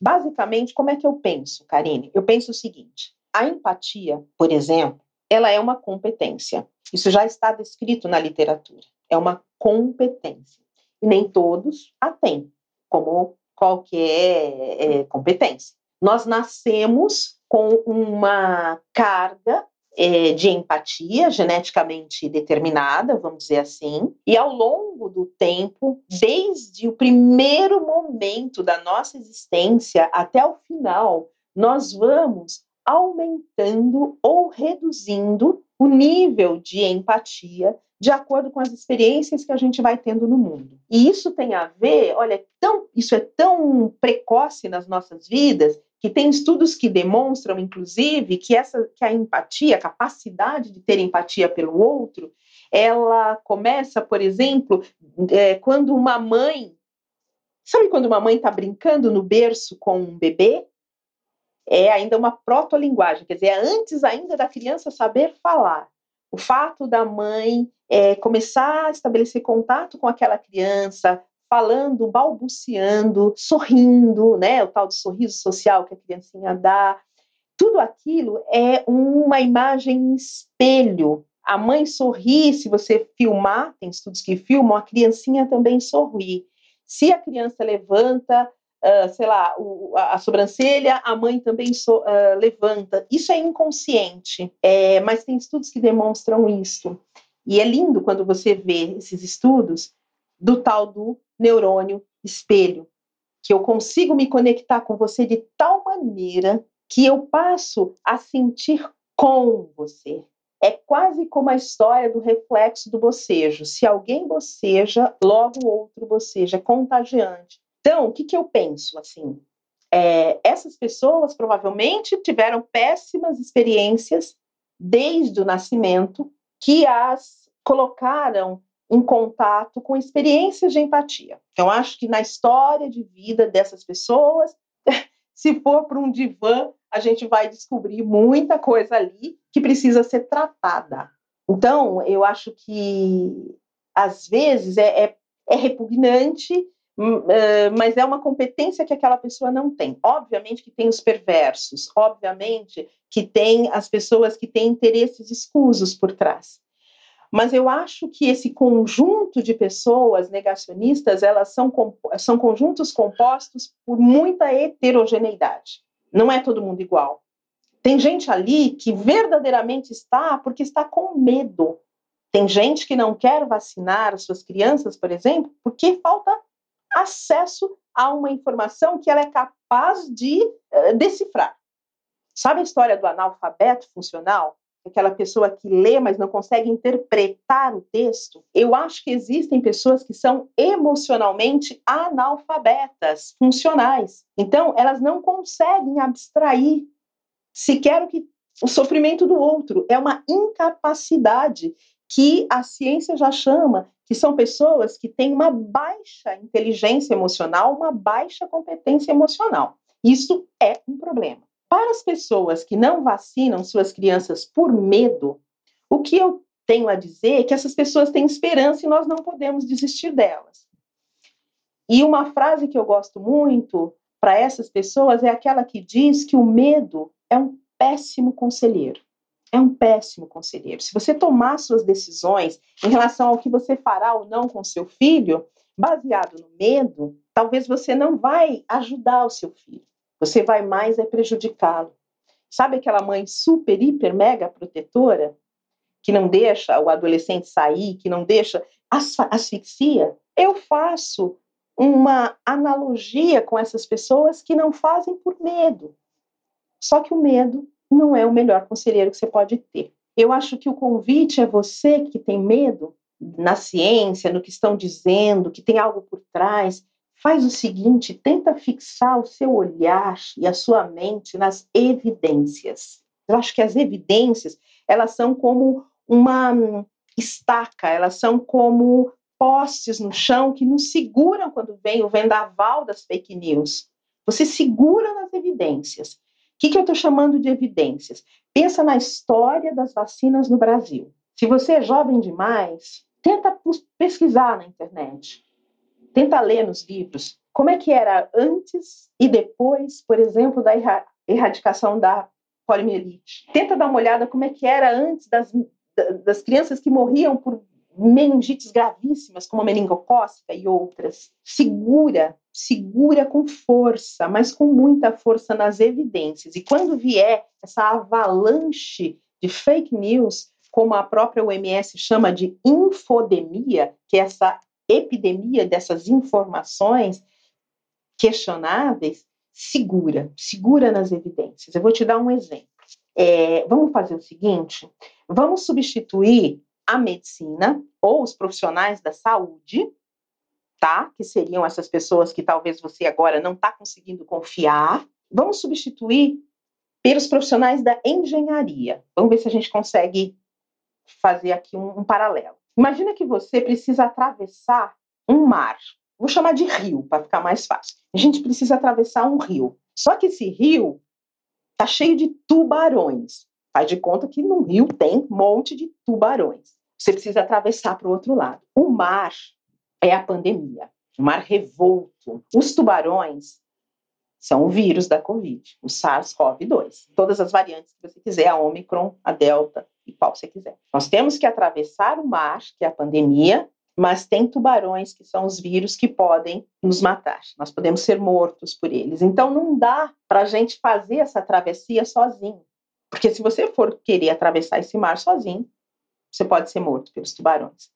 Basicamente, como é que eu penso, Karine? Eu penso o seguinte: a empatia, por exemplo, ela é uma competência. Isso já está descrito na literatura. É uma competência. E nem todos a têm, como qualquer é, competência. Nós nascemos com uma carga é, de empatia geneticamente determinada, vamos dizer assim, e ao longo do tempo, desde o primeiro momento da nossa existência até o final, nós vamos aumentando ou reduzindo o nível de empatia de acordo com as experiências que a gente vai tendo no mundo. E isso tem a ver, olha, tão, isso é tão precoce nas nossas vidas que tem estudos que demonstram, inclusive, que essa que a empatia, a capacidade de ter empatia pelo outro, ela começa, por exemplo, é, quando uma mãe, sabe quando uma mãe está brincando no berço com um bebê? É ainda uma proto-linguagem, quer dizer, é antes ainda da criança saber falar. O fato da mãe é, começar a estabelecer contato com aquela criança, falando, balbuciando, sorrindo, né? O tal de sorriso social que a criancinha dá. Tudo aquilo é uma imagem espelho. A mãe sorri, se você filmar, tem estudos que filmam, a criancinha também sorri. Se a criança levanta, uh, sei lá, o, a, a, sobrancelha, a mãe também so, uh, levanta. Isso é inconsciente, é, mas tem estudos que demonstram isso. E é lindo quando você vê esses estudos do tal do neurônio espelho, que eu consigo me conectar com você de tal maneira que eu passo a sentir com você. É quase como a história do reflexo do bocejo. Se alguém boceja, logo o outro boceja. É contagiante. Então, o que, que eu penso? Assim, é, essas pessoas provavelmente tiveram péssimas experiências desde o nascimento que as colocaram em contato com experiências de empatia. Então, acho que na história de vida dessas pessoas, se for para um divã, a gente vai descobrir muita coisa ali que precisa ser tratada. Então, eu acho que às vezes é, é, é repugnante, mas é uma competência que aquela pessoa não tem. Obviamente que tem os perversos, obviamente que tem as pessoas que têm interesses escusos por trás. Mas eu acho que esse conjunto de pessoas negacionistas, elas são, são conjuntos compostos por muita heterogeneidade. Não é todo mundo igual. Tem gente ali que verdadeiramente está porque está com medo. Tem gente que não quer vacinar as suas crianças, por exemplo, porque falta acesso a uma informação que ela é capaz de uh, decifrar. Sabe a história do analfabeto funcional? aquela pessoa que lê, mas não consegue interpretar o texto. Eu acho que existem pessoas que são emocionalmente analfabetas, funcionais. Então, elas não conseguem abstrair sequer o, que, o sofrimento do outro. É uma incapacidade que a ciência já chama que são pessoas que têm uma baixa inteligência emocional, uma baixa competência emocional. Isso é um problema. Para as pessoas que não vacinam suas crianças por medo, o que eu tenho a dizer é que essas pessoas têm esperança e nós não podemos desistir delas. E uma frase que eu gosto muito para essas pessoas é aquela que diz que o medo é um péssimo conselheiro. É um péssimo conselheiro. Se você tomar suas decisões em relação ao que você fará ou não com seu filho, baseado no medo, talvez você não vai ajudar o seu filho. você vai mais é prejudicá-lo. Sabe aquela mãe super, hiper, mega protetora que não deixa o adolescente sair, que não deixa asfixia? Eu faço uma analogia com essas pessoas que não fazem por medo. Só que o medo não é o melhor conselheiro que você pode ter. Eu acho que o convite é você que tem medo na ciência, no que estão dizendo, que tem algo por trás. Faz o seguinte, tenta fixar o seu olhar e a sua mente nas evidências. Eu acho que as evidências, elas são como uma estaca, elas são como postes no chão que nos seguram quando vem o vendaval das fake news. Você segura nas evidências. Que, que eu estou chamando de evidências? Pensa na história das vacinas no Brasil. Se você é jovem demais, tenta pesquisar na internet. Tenta ler nos livros como é que era antes e depois, por exemplo, da erradicação da poliomielite. Tenta dar uma olhada como é que era antes das, das crianças que morriam por meningites gravíssimas, como a meningocócica e outras. Segura, segura com força, mas com muita força nas evidências. E quando vier essa avalanche de fake news, como a própria OMS chama de infodemia, que é essa epidemia dessas informações questionáveis, segura, segura nas evidências. Eu vou te dar um exemplo. É, vamos fazer o seguinte: vamos substituir a medicina ou os profissionais da saúde, tá? Que seriam essas pessoas que talvez você agora não está conseguindo confiar. Vamos substituir pelos profissionais da engenharia. Vamos ver se a gente consegue fazer aqui um, um paralelo. Imagina que você precisa atravessar um mar. Vou chamar de rio para ficar mais fácil. A gente precisa atravessar um rio. Só que esse rio está cheio de tubarões. Faz de conta que no rio tem um monte de tubarões. Você precisa atravessar para o outro lado. O mar é a pandemia, o mar revolto. Os tubarões são o vírus da Covid, o SARS-CoV-2. Todas as variantes que você quiser, a Omicron, a Delta e qual você quiser. Nós temos que atravessar o mar, que é a pandemia, mas tem tubarões que são os vírus que podem nos matar. Nós podemos ser mortos por eles. Então não dá para a gente fazer essa travessia sozinho. Porque se você for querer atravessar esse mar sozinho, você pode ser morto pelos tubarões.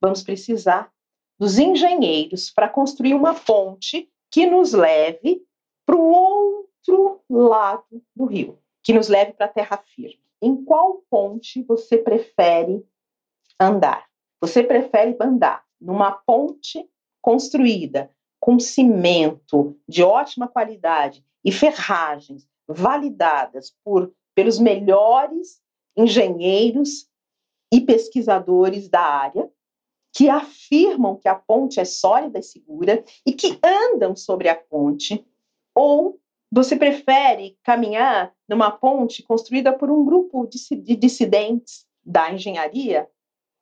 Vamos precisar dos engenheiros para construir uma ponte que nos leve para o outro lado do rio, que nos leve para a terra firme. Em qual ponte você prefere andar? Você prefere andar numa ponte construída com cimento de ótima qualidade e ferragens validadas por pelos melhores engenheiros e pesquisadores da área que afirmam que a ponte é sólida e segura e que andam sobre a ponte, ou você prefere caminhar numa ponte construída por um grupo de dissidentes da engenharia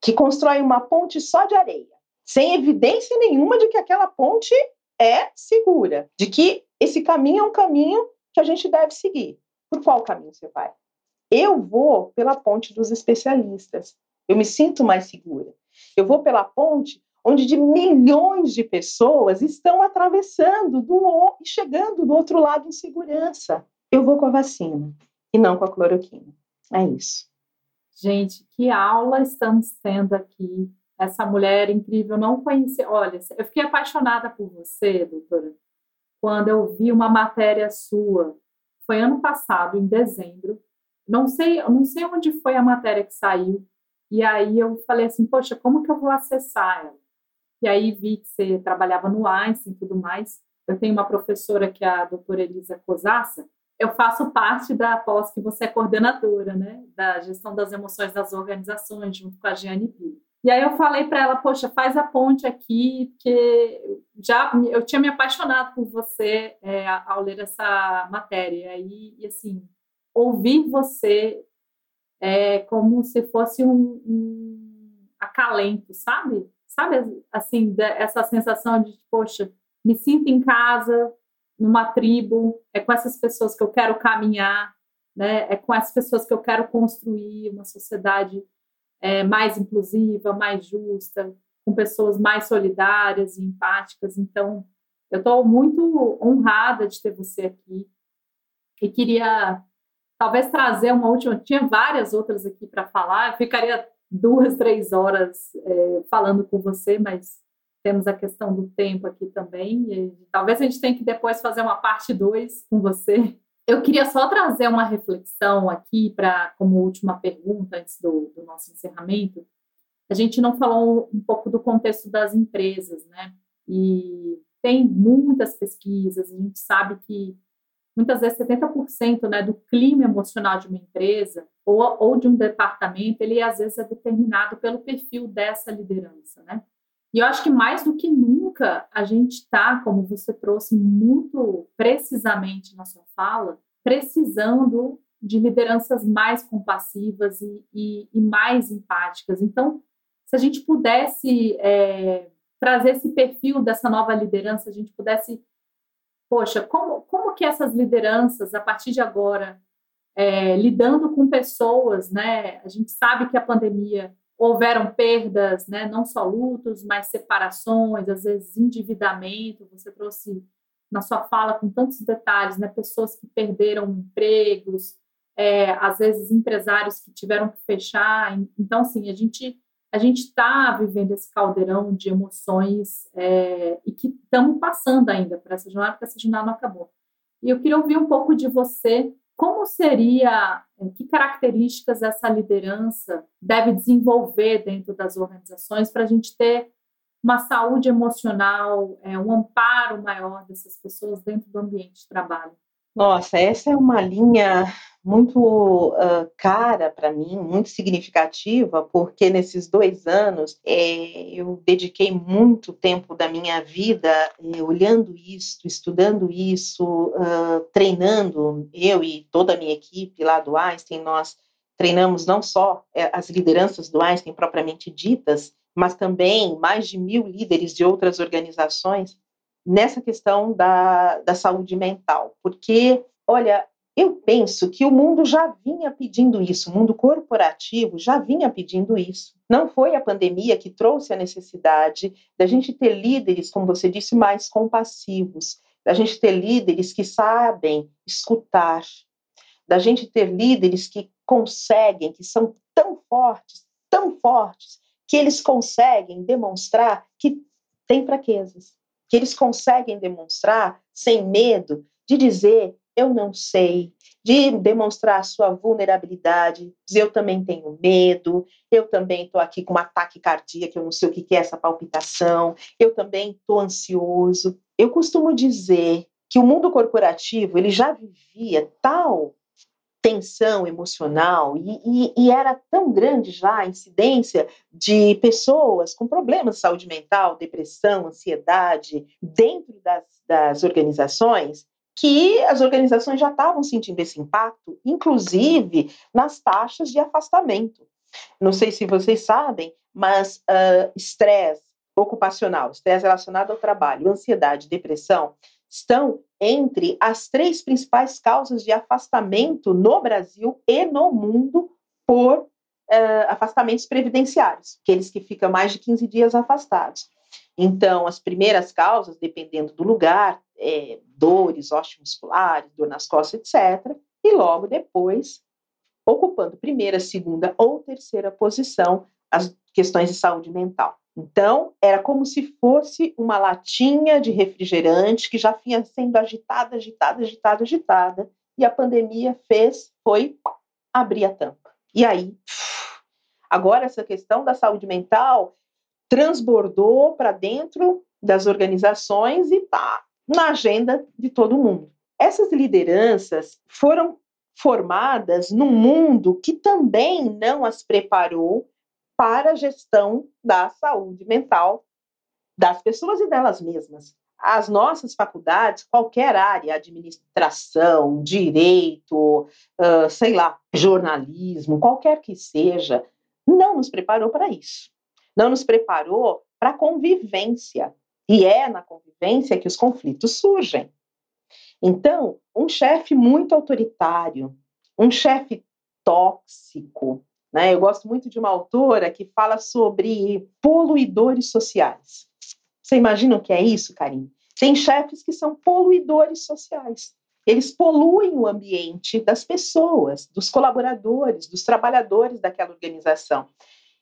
que constrói uma ponte só de areia, sem evidência nenhuma de que aquela ponte é segura, de que esse caminho é um caminho que a gente deve seguir. Por qual caminho você vai? Eu vou pela ponte dos especialistas. Eu me sinto mais segura. Eu vou pela ponte onde de milhões de pessoas estão atravessando do e chegando do outro lado em segurança. Eu vou com a vacina e não com a cloroquina. É isso. Gente, que aula estamos tendo aqui. Essa mulher incrível, não conheci. Olha, eu fiquei apaixonada por você, doutora, quando eu vi uma matéria sua. Foi ano passado, em dezembro, não sei, não sei onde foi a matéria que saiu. E aí eu falei assim, poxa, como que eu vou acessar ela? E aí vi que você trabalhava no Einstein e tudo mais. Eu tenho uma professora que é a doutora Elisa Cosassa. Eu faço parte da pós que você é coordenadora, né? Da gestão das emoções das organizações, junto com a Giane Pires. E aí eu falei para ela, poxa, faz a ponte aqui, porque já eu tinha me apaixonado por você é, ao ler essa matéria. E, e assim, ouvir você é como se fosse um, um acalento, sabe? Sabe, assim, essa sensação de, poxa, me sinto em casa, numa tribo, é com essas pessoas que eu quero caminhar, né? É com essas pessoas que eu quero construir uma sociedade é, mais inclusiva, mais justa, com pessoas mais solidárias e empáticas. Então, eu estou muito honrada de ter você aqui. e queria talvez trazer uma última. Tinha várias outras aqui para falar, ficaria duas, três horas é, falando com você, mas temos a questão do tempo aqui também. E talvez a gente tenha que depois fazer uma parte dois com você. Eu queria só trazer uma reflexão aqui para como última pergunta antes do, do nosso encerramento. A gente não falou um pouco do contexto das empresas, né? E tem muitas pesquisas, a gente sabe que muitas vezes 70% né, do clima emocional de uma empresa ou, ou de um departamento, ele às vezes é determinado pelo perfil dessa liderança, né? E eu acho que mais do que nunca a gente está, como você trouxe muito precisamente na sua fala, precisando de lideranças mais compassivas e, e, e mais empáticas. Então, se a gente pudesse é, trazer esse perfil dessa nova liderança, a gente pudesse poxa, como, como que essas lideranças, a partir de agora, é, lidando com pessoas, né? A gente sabe que a pandemia houveram perdas, né? Não só lutos, mas separações, às vezes endividamento. Você trouxe na sua fala com tantos detalhes, né? Pessoas que perderam empregos, é, às vezes empresários que tiveram que fechar. Então, assim, a gente a gente está vivendo esse caldeirão de emoções é, e que estamos passando ainda por essa jornada, porque essa jornada não acabou. E eu queria ouvir um pouco de você, como seria, é, que características essa liderança deve desenvolver dentro das organizações para a gente ter uma saúde emocional, é, um amparo maior dessas pessoas dentro do ambiente de trabalho? Nossa, essa é uma linha muito uh, cara para mim, muito significativa, porque nesses dois anos é, eu dediquei muito tempo da minha vida é, olhando isso, estudando isso, uh, treinando. Eu e toda a minha equipe lá do Einstein, nós treinamos não só é, as lideranças do Einstein propriamente ditas, mas também mais de mil líderes de outras organizações nessa questão da, da saúde mental, porque, olha, eu penso que o mundo já vinha pedindo isso, o mundo corporativo já vinha pedindo isso. Não foi a pandemia que trouxe a necessidade da gente ter líderes, como você disse, mais compassivos, da gente ter líderes que sabem escutar, da gente ter líderes que conseguem, que são tão fortes, tão fortes, que eles conseguem demonstrar que têm fraquezas, que eles conseguem demonstrar sem medo de dizer eu não sei, de demonstrar sua vulnerabilidade, dizer eu também tenho medo, eu também estou aqui com um ataque cardíaco, eu não sei o que é essa palpitação, eu também estou ansioso. Eu costumo dizer que o mundo corporativo ele já vivia tal tensão emocional e, e, e, era tão grande já a incidência de pessoas com problemas de saúde mental, depressão, ansiedade dentro das, das organizações que as organizações já estavam sentindo esse impacto, inclusive nas taxas de afastamento. Não sei se vocês sabem, mas uh, estresse ocupacional, estresse relacionado ao trabalho, ansiedade, depressão, estão entre as três principais causas de afastamento no Brasil e no mundo por uh, afastamentos previdenciários, aqueles que ficam mais de 15 dias afastados. Então, as primeiras causas, dependendo do lugar, é, dores osteomusculares, dor nas costas, etc. E logo depois, ocupando primeira, segunda ou terceira posição, as questões de saúde mental. Então, era como se fosse uma latinha de refrigerante que já vinha sendo agitada, agitada, agitada, agitada, e a pandemia fez, foi abrir a tampa. E aí, agora essa questão da saúde mental transbordou para dentro das organizações e está na agenda de todo mundo. Essas lideranças foram formadas num mundo que também não as preparou para a gestão da saúde mental das pessoas e delas mesmas. As nossas faculdades, qualquer área, administração, direito, uh, sei lá, jornalismo, qualquer que seja, não nos preparou para isso. Não nos preparou para a convivência e é na convivência que os conflitos surgem. Então, um chefe muito autoritário, um chefe tóxico, né? Eu gosto muito de uma autora que fala sobre poluidores sociais. Você imagina o que é isso, Karim? Tem chefes que são poluidores sociais. eles poluem o ambiente das pessoas, dos colaboradores, dos trabalhadores daquela organização.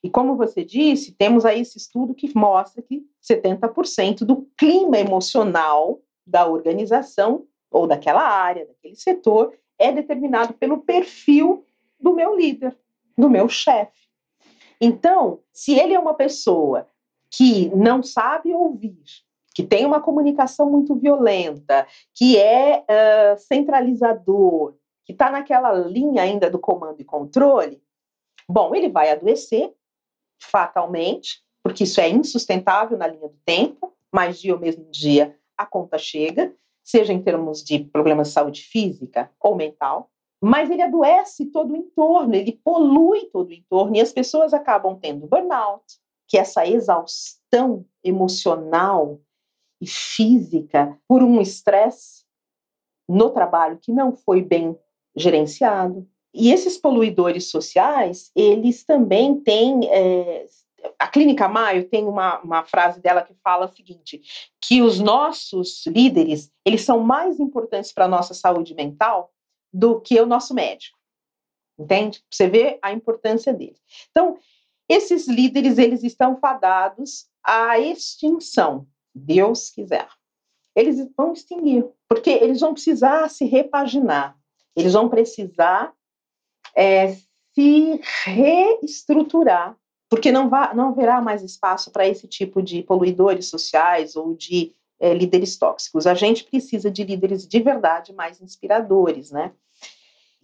E como você disse, temos aí esse estudo que mostra que 70% do clima emocional da organização ou daquela área, daquele setor, é determinado pelo perfil do meu líder, do meu chefe. Então, se ele é uma pessoa que não sabe ouvir, que tem uma comunicação muito violenta, que é uh, centralizador, que está naquela linha ainda do comando e controle, bom, ele vai adoecer fatalmente, porque isso é insustentável na linha do tempo, mas dia ou mesmo dia a conta chega, seja em termos de problemas de saúde física ou mental, mas ele adoece todo o entorno, ele polui todo o entorno e as pessoas acabam tendo burnout, que é essa exaustão emocional e física por um estresse no trabalho que não foi bem gerenciado. E esses poluidores sociais, eles também têm. É, a Clínica Maio tem uma, uma frase dela que fala o seguinte: que os nossos líderes eles são mais importantes para a nossa saúde mental do que o nosso médico. Entende? Você vê a importância deles. Então, esses líderes eles estão fadados à extinção. Deus quiser. Eles vão extinguir, porque eles vão precisar se repaginar, eles vão precisar é, se reestruturar, porque não, vai, não haverá mais espaço para esse tipo de poluidores sociais ou de é, líderes tóxicos. A gente precisa de líderes de verdade mais inspiradores, né?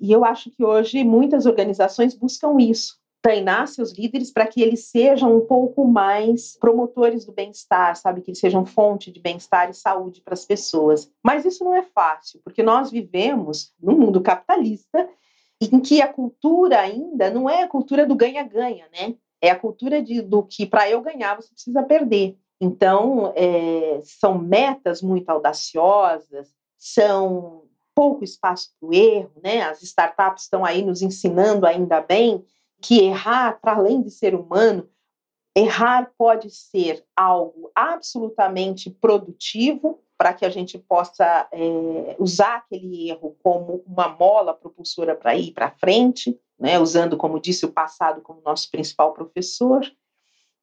E eu acho que hoje muitas organizações buscam isso, treinar seus líderes para que eles sejam um pouco mais promotores do bem-estar, sabe? Que eles sejam fonte de bem-estar e saúde para as pessoas. Mas isso não é fácil, porque nós vivemos num mundo capitalista em que a cultura ainda não é a cultura do ganha-ganha, né? É a cultura de, do que para eu ganhar você precisa perder. Então, é, são metas muito audaciosas, são pouco espaço para o erro, né? As startups estão aí nos ensinando ainda bem que errar, para além de ser humano, errar pode ser algo absolutamente produtivo para que a gente possa é, usar aquele erro como uma mola propulsora para ir para frente, né, usando, como disse, o passado como nosso principal professor.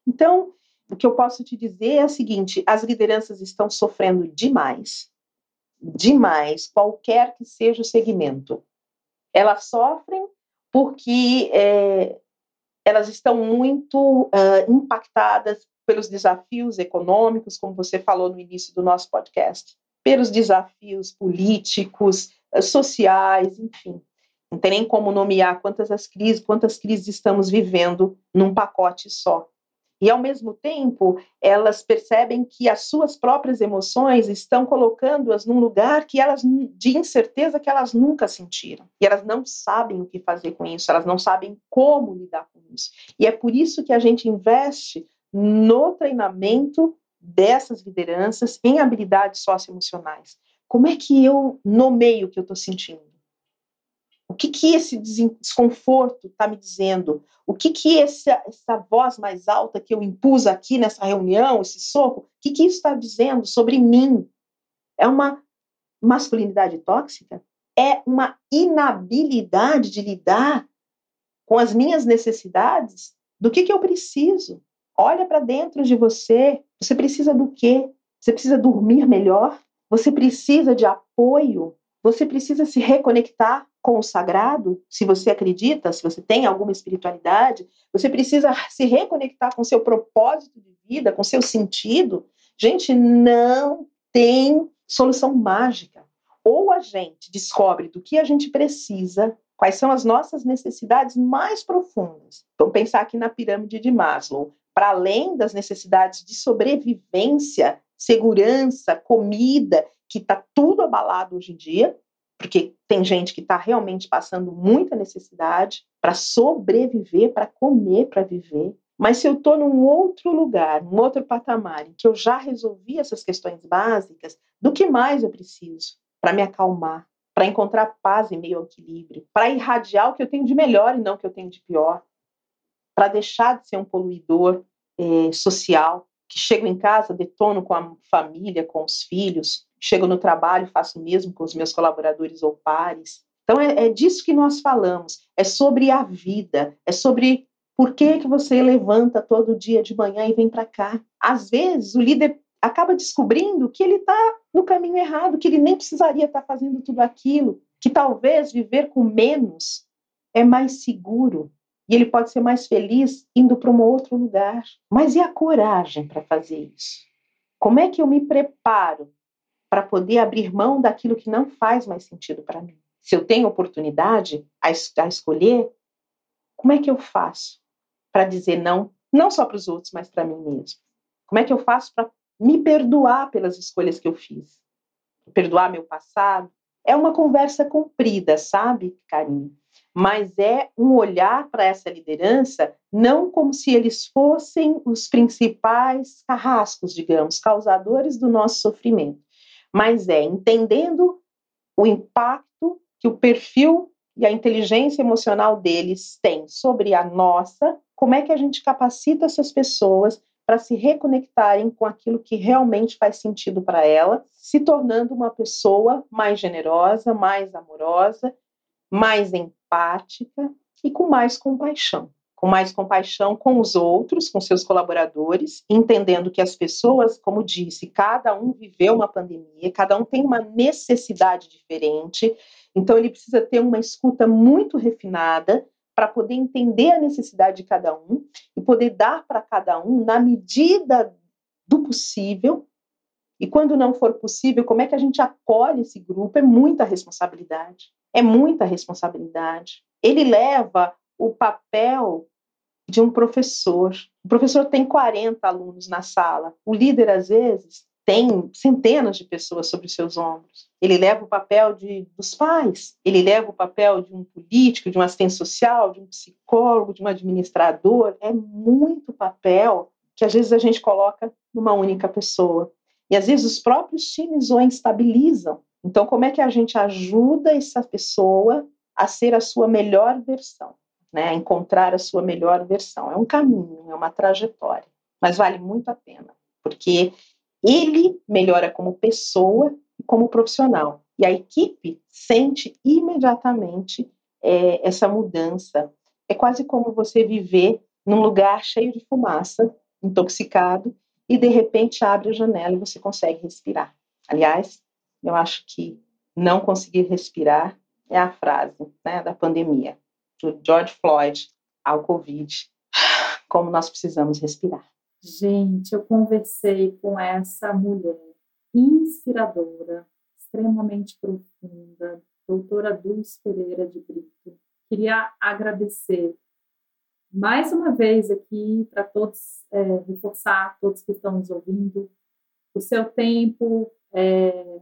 Então, o que eu posso te dizer é o seguinte: as lideranças estão sofrendo demais, demais, qualquer que seja o segmento. Elas sofrem porque é, elas estão muito uh, impactadas pelos desafios econômicos, como você falou no início do nosso podcast, pelos desafios políticos, sociais, enfim. Não tem nem como nomear quantas as crises, quantas crises estamos vivendo num pacote só. E, ao mesmo tempo, elas percebem que as suas próprias emoções estão colocando-as num lugar que elas, de incerteza que elas nunca sentiram. E elas não sabem o que fazer com isso, elas não sabem como lidar com isso. E é por isso que a gente investe no treinamento dessas lideranças em habilidades socioemocionais. Como é que eu nomeio o que eu estou sentindo? O que, que esse desconforto está me dizendo? O que, que essa, essa voz mais alta que eu impus aqui nessa reunião, esse soco, o que, que isso está dizendo sobre mim? É uma masculinidade tóxica? É uma inabilidade de lidar com as minhas necessidades? Do que, que eu preciso? Olha para dentro de você. Você precisa do quê? Você precisa dormir melhor? Você precisa de apoio? Você precisa se reconectar com o sagrado, se você acredita, se você tem alguma espiritualidade, você precisa se reconectar com seu propósito de vida, com seu sentido. Gente, não tem solução mágica. Ou a gente descobre do que a gente precisa, quais são as nossas necessidades mais profundas. Vamos pensar aqui na pirâmide de Maslow. Para além das necessidades de sobrevivência, segurança, comida, que está tudo abalado hoje em dia, porque tem gente que está realmente passando muita necessidade para sobreviver, para comer, para viver. Mas se eu estou num outro lugar, num outro patamar, em que eu já resolvi essas questões básicas, do que mais eu preciso para me acalmar, para encontrar paz em meio ao equilíbrio, para irradiar o que eu tenho de melhor e não o que eu tenho de pior, para deixar de ser um poluidor eh, social, que chego em casa, detono com a família, com os filhos, chego no trabalho, faço o mesmo com os meus colaboradores ou pares. Então é, é disso que nós falamos, é sobre a vida, é sobre por que, que você levanta todo dia de manhã e vem para cá. Às vezes o líder acaba descobrindo que ele está no caminho errado, que ele nem precisaria estar tá fazendo tudo aquilo, que talvez viver com menos é mais seguro e ele pode ser mais feliz indo para um outro lugar. Mas e a coragem para fazer isso? Como é que eu me preparo para poder abrir mão daquilo que não faz mais sentido para mim? Se eu tenho oportunidade a, a escolher, como é que eu faço para dizer não, não só para os outros, mas para mim mesmo? Como é que eu faço para me perdoar pelas escolhas que eu fiz? Perdoar meu passado? É uma conversa comprida, sabe, carinho? Mas é um olhar para essa liderança não como se eles fossem os principais carrascos, digamos, causadores do nosso sofrimento, mas é entendendo o impacto que o perfil e a inteligência emocional deles têm sobre a nossa, como é que a gente capacita essas pessoas para se reconectarem com aquilo que realmente faz sentido para ela, se tornando uma pessoa mais generosa, mais amorosa, mais empática e com mais compaixão. Com mais compaixão com os outros, com seus colaboradores, entendendo que as pessoas, como disse, cada um viveu uma pandemia, cada um tem uma necessidade diferente, então ele precisa ter uma escuta muito refinada para poder entender a necessidade de cada um e poder dar para cada um na medida do possível. E quando não for possível, como é que a gente acolhe esse grupo? É muita responsabilidade. É muita responsabilidade. Ele leva o papel de um professor. O professor tem 40 alunos na sala. O líder, às vezes, tem centenas de pessoas sobre seus ombros. Ele leva o papel de, dos pais, ele leva o papel de um político, de um assistente social, de um psicólogo, de um administrador. É muito papel que às vezes a gente coloca numa única pessoa. E às vezes os próprios times o instabilizam. Então, como é que a gente ajuda essa pessoa a ser a sua melhor versão, né? a encontrar a sua melhor versão? É um caminho, é uma trajetória, mas vale muito a pena, porque ele melhora como pessoa e como profissional. E a equipe sente imediatamente é, essa mudança. É quase como você viver num lugar cheio de fumaça, intoxicado, e de repente abre a janela e você consegue respirar. Aliás, eu acho que não conseguir respirar é a frase né, da pandemia, do George Floyd ao Covid, como nós precisamos respirar. Gente, eu conversei com essa mulher inspiradora, extremamente profunda, doutora Dulce Pereira de Brito. Queria agradecer mais uma vez aqui para todos, é, reforçar todos que estão nos ouvindo, o seu tempo, é,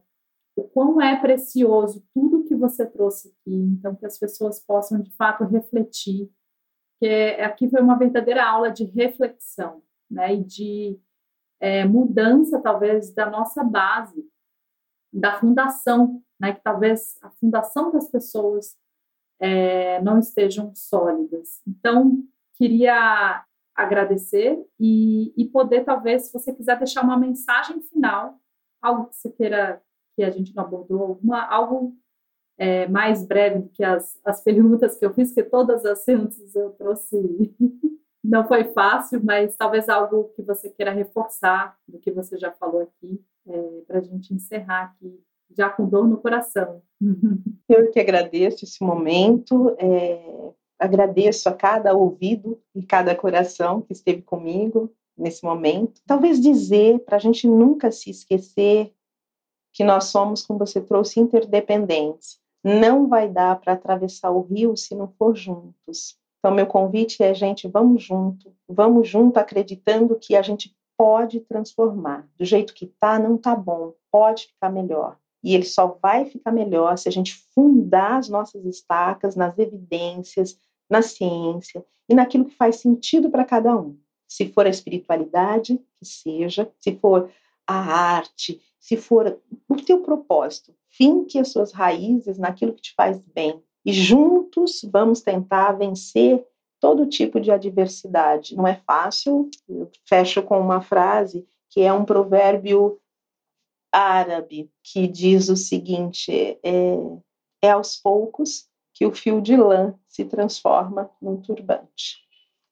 o quão é precioso tudo que você trouxe aqui, então que as pessoas possam de fato refletir, que aqui foi uma verdadeira aula de reflexão né, e de é, mudança, talvez, da nossa base, da fundação, né, que talvez a fundação das pessoas é, não estejam sólidas. Então, queria agradecer e, e poder, talvez, se você quiser deixar uma mensagem final, algo que você queira que a gente não abordou, alguma, algo é, mais breve do que as, as perguntas que eu fiz, que todas as perguntas eu trouxe não foi fácil, mas talvez algo que você queira reforçar do que você já falou aqui, é, para a gente encerrar aqui, já com dor no coração. Eu que agradeço esse momento, é, agradeço a cada ouvido e cada coração que esteve comigo nesse momento. Talvez dizer, para a gente nunca se esquecer, que nós somos, como você trouxe, interdependentes. Não vai dar para atravessar o rio se não for juntos. Então, meu convite é, gente, vamos junto, vamos junto acreditando que a gente pode transformar. Do jeito que tá, não tá bom, pode ficar melhor. E ele só vai ficar melhor se a gente fundar as nossas estacas nas evidências, na ciência e naquilo que faz sentido para cada um. Se for a espiritualidade, que seja, se for a arte, se for o teu propósito, finque as suas raízes naquilo que te faz bem, e juntos vamos tentar vencer todo tipo de adversidade. Não é fácil. Eu fecho com uma frase que é um provérbio árabe que diz o seguinte: é, é aos poucos que o fio de lã se transforma num turbante.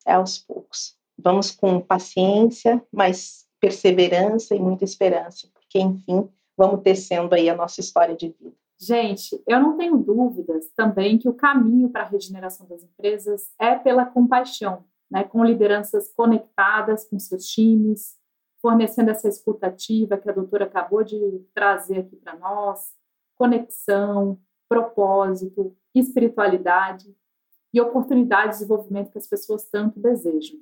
É aos poucos. Vamos com paciência, mas perseverança e muita esperança, porque enfim, vamos tecendo aí a nossa história de vida. Gente, eu não tenho dúvidas também que o caminho para a regeneração das empresas é pela compaixão, né, com lideranças conectadas com seus times, fornecendo essa escutativa que a doutora acabou de trazer aqui para nós, conexão, propósito, espiritualidade e oportunidade de desenvolvimento que as pessoas tanto desejam.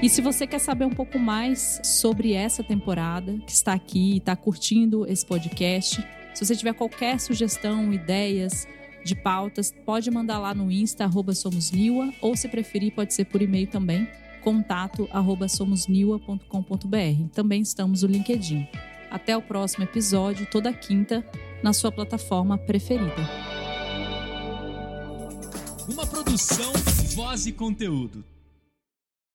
E se você quer saber um pouco mais sobre essa temporada, que está aqui e está curtindo esse podcast, se você tiver qualquer sugestão, ideias de pautas, pode mandar lá no Insta, arroba ou se preferir, pode ser por e-mail também, contato arroba. Também estamos no LinkedIn. Até o próximo episódio, toda quinta, na sua plataforma preferida. Uma produção, voz e conteúdo.